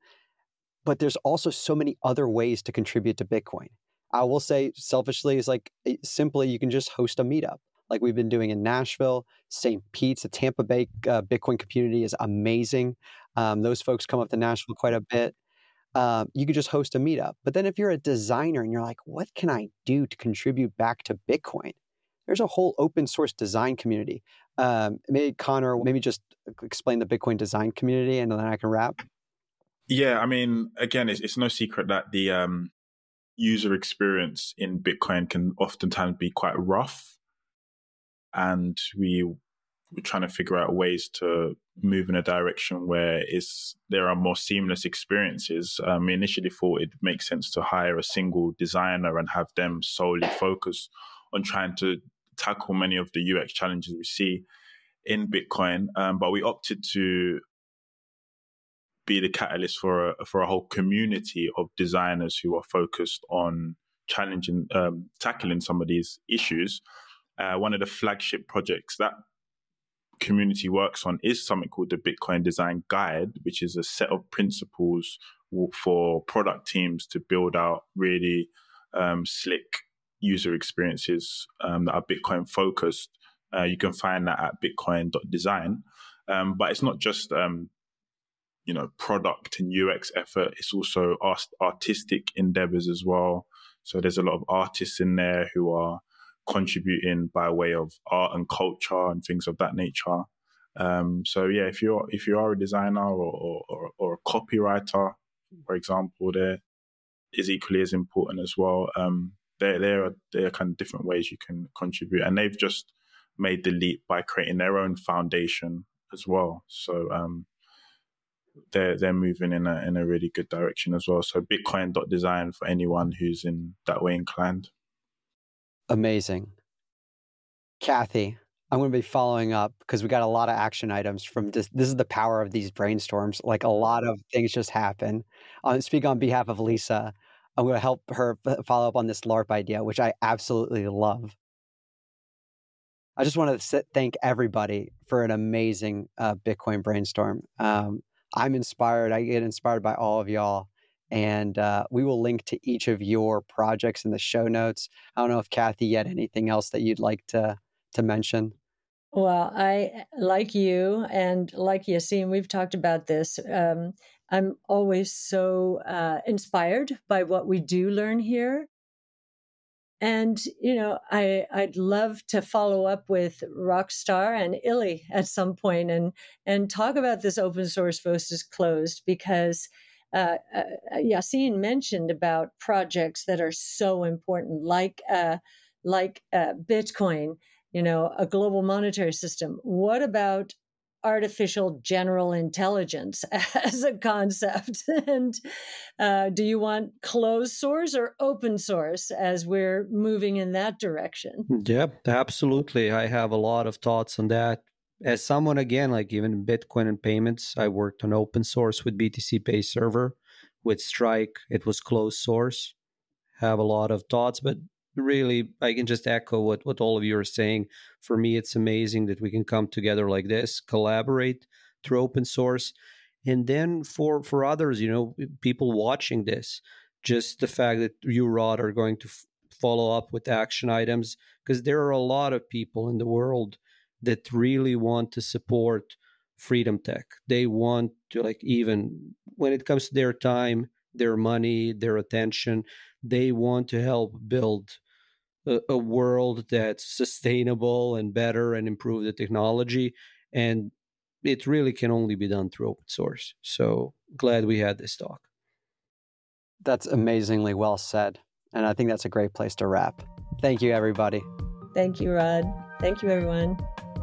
but there's also so many other ways to contribute to Bitcoin. I will say selfishly is like eh, simply you can just host a meetup like we've been doing in Nashville, St. Pete's, the Tampa Bay uh, Bitcoin community is amazing. Um, those folks come up to Nashville quite a bit. Um, you could just host a meetup. But then if you're a designer and you're like, what can I do to contribute back to Bitcoin? There's a whole open source design community. Um, maybe Conor, maybe just explain the Bitcoin design community, and then I can wrap. Yeah, I mean, again, it's, it's no secret that the um, user experience in Bitcoin can oftentimes be quite rough, and we we're trying to figure out ways to move in a direction where is there are more seamless experiences. Um, we initially thought it makes sense to hire a single designer and have them solely focus on trying to tackle many of the UX challenges we see in Bitcoin. Um, but we opted to be the catalyst for a, for a whole community of designers who are focused on challenging, um, tackling some of these issues. Uh, one of the flagship projects that community works on is something called the Bitcoin Design Guide, which is a set of principles for product teams to build out really um, slick user experiences um, that are Bitcoin focused. Uh, you can find that at bitcoin.design. Um, but it's not just um, you know product and UX effort. It's also art- artistic endeavors as well. So there's a lot of artists in there who are contributing by way of art and culture and things of that nature. Um, so yeah, if you're if you are a designer or, or, or a copywriter, for example, there is equally as important as well. Um, there there are there are kind of different ways you can contribute, and they've just made the leap by creating their own foundation as well. So um, they're they're moving in a in a really good direction as well. So Bitcoin dot design for anyone who's in that way inclined. Amazing. Cathie, I'm going to be following up because we got a lot of action items from this. This is the power of these brainstorms. Like a lot of things just happen. I'll speak on behalf of Lisa. I'm going to help her follow up on this LARP idea, which I absolutely love. I just want to thank everybody for an amazing uh, Bitcoin brainstorm. Um, I'm inspired. I get inspired by all of y'all. And uh, we will link to each of your projects in the show notes. I don't know if Cathie, yet anything else that you'd like to to mention. Well, I like you and like Yassine, we've talked about this. Um, I'm always so uh, inspired by what we do learn here. And, you know, I, I'd love to follow up with Rockstar and Illy at some point and, and talk about this open source versus closed because uh, uh, Yassine mentioned about projects that are so important, like, uh, like uh, Bitcoin, you know, a global monetary system. What about artificial general intelligence as a concept? And uh, do you want closed source or open source as we're moving in that direction? Yep absolutely. I have a lot of thoughts on that. As someone again like even bitcoin and payments i worked on open source with BTCPay Server with strike it was closed source. Have a lot of thoughts but really, I can just echo what, what all of you are saying. For me, it's amazing that we can come together like this, collaborate through open source. And then for, for others, you know, people watching this, just the fact that you, Rod, are going to f- follow up with action items, because there are a lot of people in the world that really want to support freedom tech. They want to, like, even when it comes to their time, their money, their attention, they want to help build a, a world that's sustainable and better and improve the technology. And it really can only be done through open source. So glad we had this talk. That's amazingly well said. And I think that's a great place to wrap. Thank you, everybody. Thank you, Rod. Thank you, everyone.